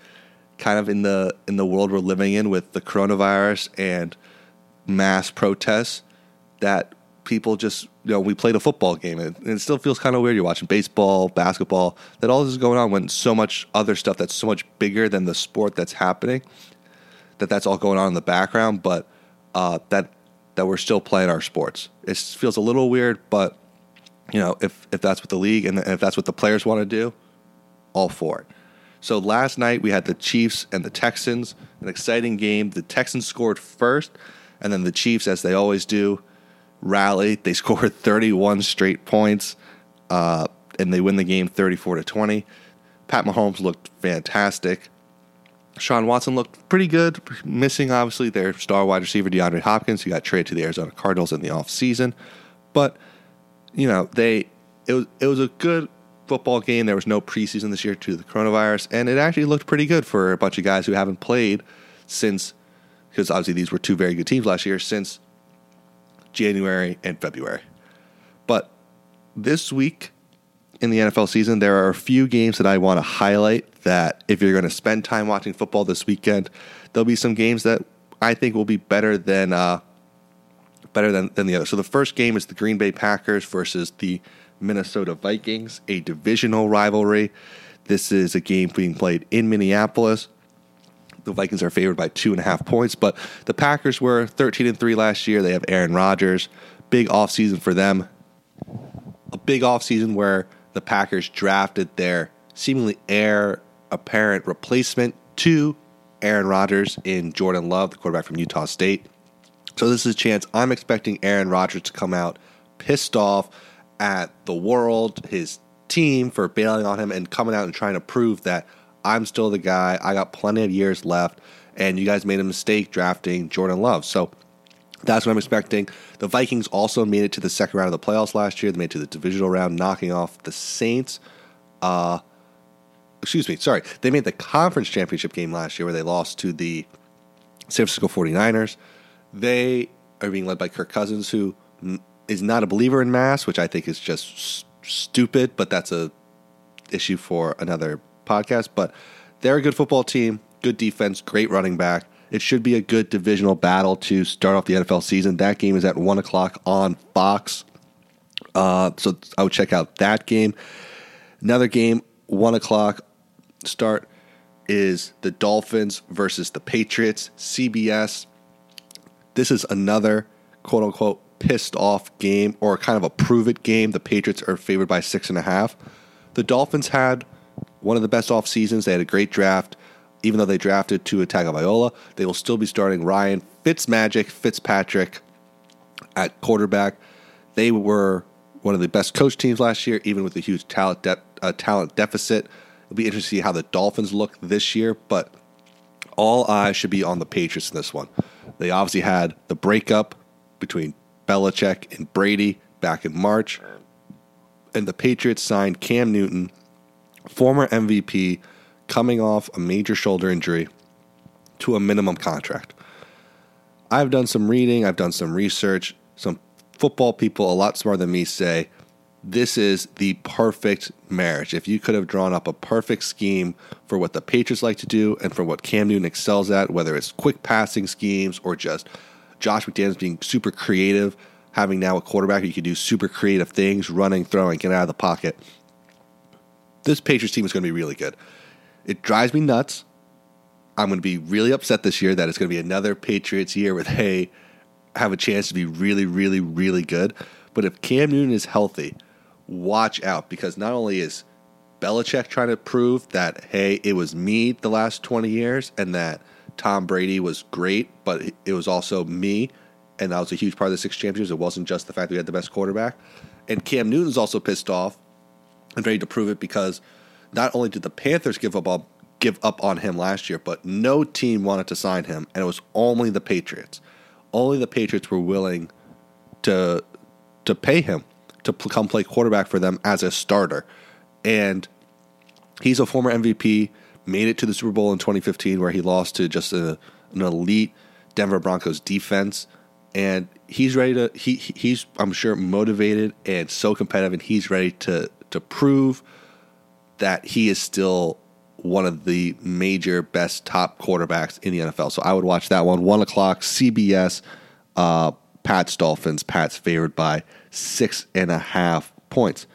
kind of in the in the world we're living in with the coronavirus and mass protests that people just you know we played a football game and it still feels kind of weird. You're watching baseball basketball that all this is going on when so much other stuff that's so much bigger than the sport that's happening that that's all going on in the background but uh, that that we're still playing our sports. It feels a little weird but you know if if that's what the league and if that's what the players want to do all for it. So last night we had the chiefs and the texans an exciting game. The texans scored first and then the chiefs as they always do rally. They scored 31 straight points, uh, and they win the game 34 to 20. Pat Mahomes looked fantastic. Sean Watson looked pretty good, missing obviously their star wide receiver DeAndre Hopkins, who got traded to the Arizona Cardinals in the offseason. But you know they it was it was a good football game. There was no preseason this year due to the coronavirus, and it actually looked pretty good for a bunch of guys who haven't played since because obviously these were two very good teams last year since January, and February. But this week in the NFL season, there are a few games that I want to highlight that if you're going to spend time watching football this weekend, there'll be some games that I think will be better than uh, better than, than the other. So the first game is the Green Bay Packers versus the Minnesota Vikings, a divisional rivalry. This is a game being played in Minneapolis the Vikings are favored by two and a half points. But the Packers were 13 and 3 last year. They have Aaron Rodgers. Big offseason for them. A big offseason where the Packers drafted their seemingly heir apparent replacement to Aaron Rodgers in Jordan Love, the quarterback from Utah State. So this is a chance. I'm expecting Aaron Rodgers to come out pissed off at the world, his team for bailing on him and coming out and trying to prove that I'm still the guy. I got plenty of years left, and you guys made a mistake drafting Jordan Love. So that's what I'm expecting. The Vikings also made it to the second round of the playoffs last year. They made it to the divisional round, knocking off the Saints. Uh, excuse me, sorry. They made the conference championship game last year where they lost to the San Francisco 49ers. They are being led by Kirk Cousins, who is not a believer in mass, which I think is just stupid, but that's a issue for another podcast, but they're a good football team, good defense, great running back. It should be a good divisional battle to start off the NFL season. That game is at one o'clock on Fox, uh, so I would check out that game. Another game, one o'clock start is the Dolphins versus the Patriots. CBS. This is another quote unquote pissed off game or kind of a prove it game. The Patriots are favored by six and a half. The Dolphins had one of the best off seasons. They had a great draft. Even though they drafted Tua Tagovailoa, they will still be starting Ryan Fitzmagic Fitzpatrick at quarterback. They were one of the best coach teams last year, even with a huge talent de- uh, talent deficit. It'll be interesting to see how the Dolphins look this year, but all eyes should be on the Patriots in this one. They obviously had the breakup between Belichick and Brady back in March, and the Patriots signed Cam Newton, former MVP, coming off a major shoulder injury, to a minimum contract. I've done some reading, I've done some research. Some football people, a lot smarter than me, say this is the perfect marriage. If you could have drawn up a perfect scheme for what the Patriots like to do and for what Cam Newton excels at, whether it's quick passing schemes or just Josh McDaniels being super creative, having now a quarterback you can do super creative things, running, throwing, get out of the pocket. This Patriots team is going to be really good. It drives me nuts. I'm going to be really upset this year that it's going to be another Patriots year where they have a chance to be really, really, really good. But if Cam Newton is healthy, watch out because not only is Belichick trying to prove that, hey, it was me the last 20 years and that Tom Brady was great, but it was also me. And that was a huge part of the six championships. It wasn't just the fact that we had the best quarterback. And Cam Newton's also pissed off and ready to prove it because not only did the Panthers give up give up on him last year, but no team wanted to sign him, and it was only the Patriots. Only the Patriots were willing to to pay him to come play quarterback for them as a starter. And he's a former MVP, made it to the Super Bowl in 2015 where he lost to just a, an elite Denver Broncos defense. And he's ready to he he's I'm sure motivated and so competitive and he's ready to to prove that he is still one of the major best top quarterbacks in the NFL. So I would watch that one. One o'clock, CBS, uh, Pats Dolphins. Pats favored by six and a half points.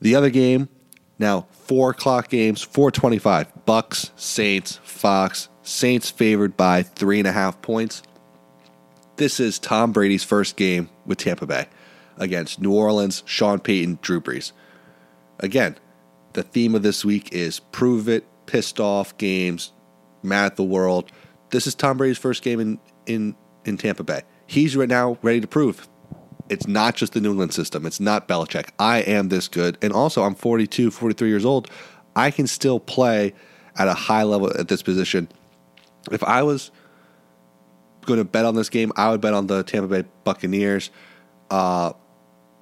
The other game, now four o'clock games, four twenty-five. Bucks, Saints, Fox. Saints favored by three and a half points. This is Tom Brady's first game with Tampa Bay against New Orleans, Sean Payton, Drew Brees. Again, the theme of this week is prove it, pissed off games, mad at the world. This is Tom Brady's first game in in in Tampa Bay. He's right now ready to prove it's not just the New England system. It's not Belichick. I am this good. And also, I'm 42, 43 years old. I can still play at a high level at this position. If I was going to bet on this game, I would bet on the Tampa Bay Buccaneers. Uh,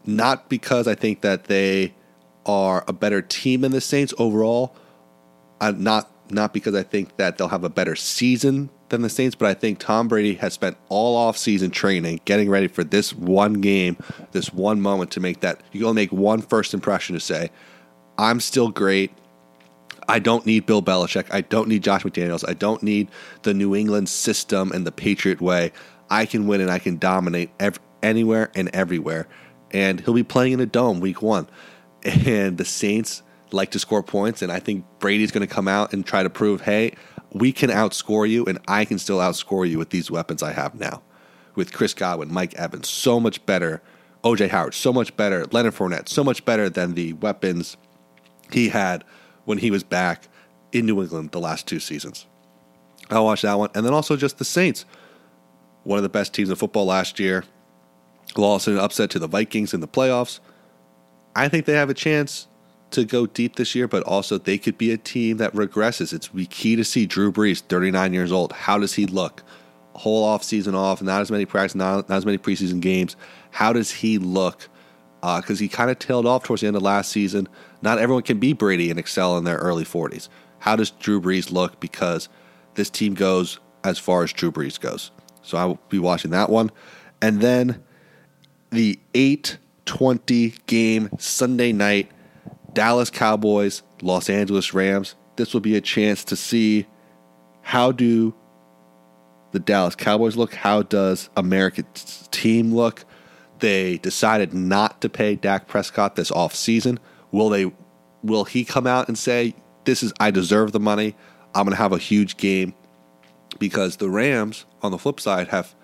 not because I think that they are a better team than the Saints overall. Uh, not not because I think that they'll have a better season than the Saints, but I think Tom Brady has spent all off season training, getting ready for this one game, this one moment to make that. You only make one first impression to say, I'm still great. I don't need Bill Belichick. I don't need Josh McDaniels. I don't need the New England system and the Patriot way. I can win and I can dominate ev- anywhere and everywhere. And he'll be playing in a dome week one. And the Saints like to score points. And I think Brady's going to come out and try to prove, hey, we can outscore you, and I can still outscore you with these weapons I have now. With Chris Godwin, Mike Evans, so much better. OJ Howard, so much better. Leonard Fournette, so much better than the weapons he had when he was back in New England the last two seasons. I'll watch that one. And then also just the Saints, one of the best teams in football last year. Lost in an upset to the Vikings in the playoffs. I think they have a chance to go deep this year, but also they could be a team that regresses. It's key to see Drew Brees, 39 years old. How does he look? Whole off season off, not as many practice, not, not as many preseason games. How does he look? Because uh, he kind of tailed off towards the end of last season. Not everyone can be Brady and excel in their early 40s. How does Drew Brees look? Because this team goes as far as Drew Brees goes. So I will be watching that one. And then the 820 game Sunday night Dallas Cowboys, Los Angeles Rams. This will be a chance to see how do the Dallas Cowboys look? How does America's team look? They decided not to pay Dak Prescott this offseason. Will they will he come out and say, This is I deserve the money. I'm gonna have a huge game? Because the Rams, on the flip side, have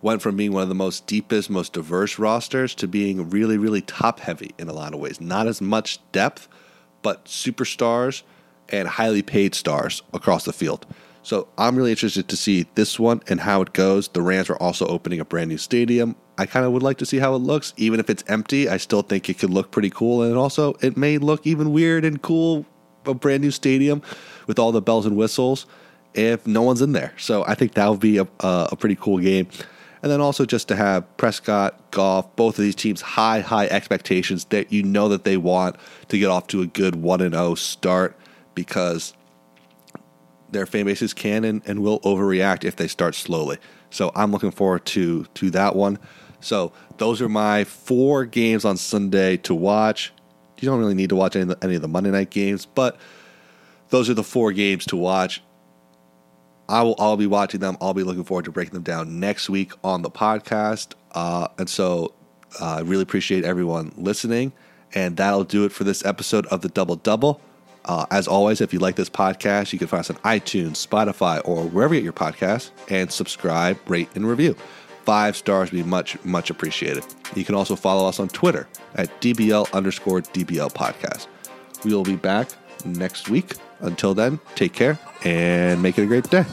went from being one of the most deepest, most diverse rosters to being really, really top heavy in a lot of ways. Not as much depth, but superstars and highly paid stars across the field. So I'm really interested to see this one and how it goes. The Rams are also opening a brand new stadium. I kind of would like to see how it looks. Even if it's empty, I still think it could look pretty cool. And also, it may look even weird and cool a brand new stadium with all the bells and whistles if no one's in there. So I think that would be a, a, a pretty cool game. And then also just to have Prescott, Goff, both of these teams high, high expectations that you know that they want to get off to a good 1 0 start because their fan bases can and, and will overreact if they start slowly. So I'm looking forward to to that one. So those are my four games on Sunday to watch. You don't really need to watch any of the, any of the Monday night games, but those are the four games to watch. I will all be watching them. I'll be looking forward to breaking them down next week on the podcast. Uh, and so uh, I really appreciate everyone listening. And that'll do it for this episode of the Double Double. Uh, as always, if you like this podcast, you can find us on iTunes, Spotify, or wherever you get your podcasts, and subscribe, rate, and review. Five stars would be much, much appreciated. You can also follow us on Twitter at DBL underscore DBL podcast. We will be back next week. Until then, take care and make it a great day.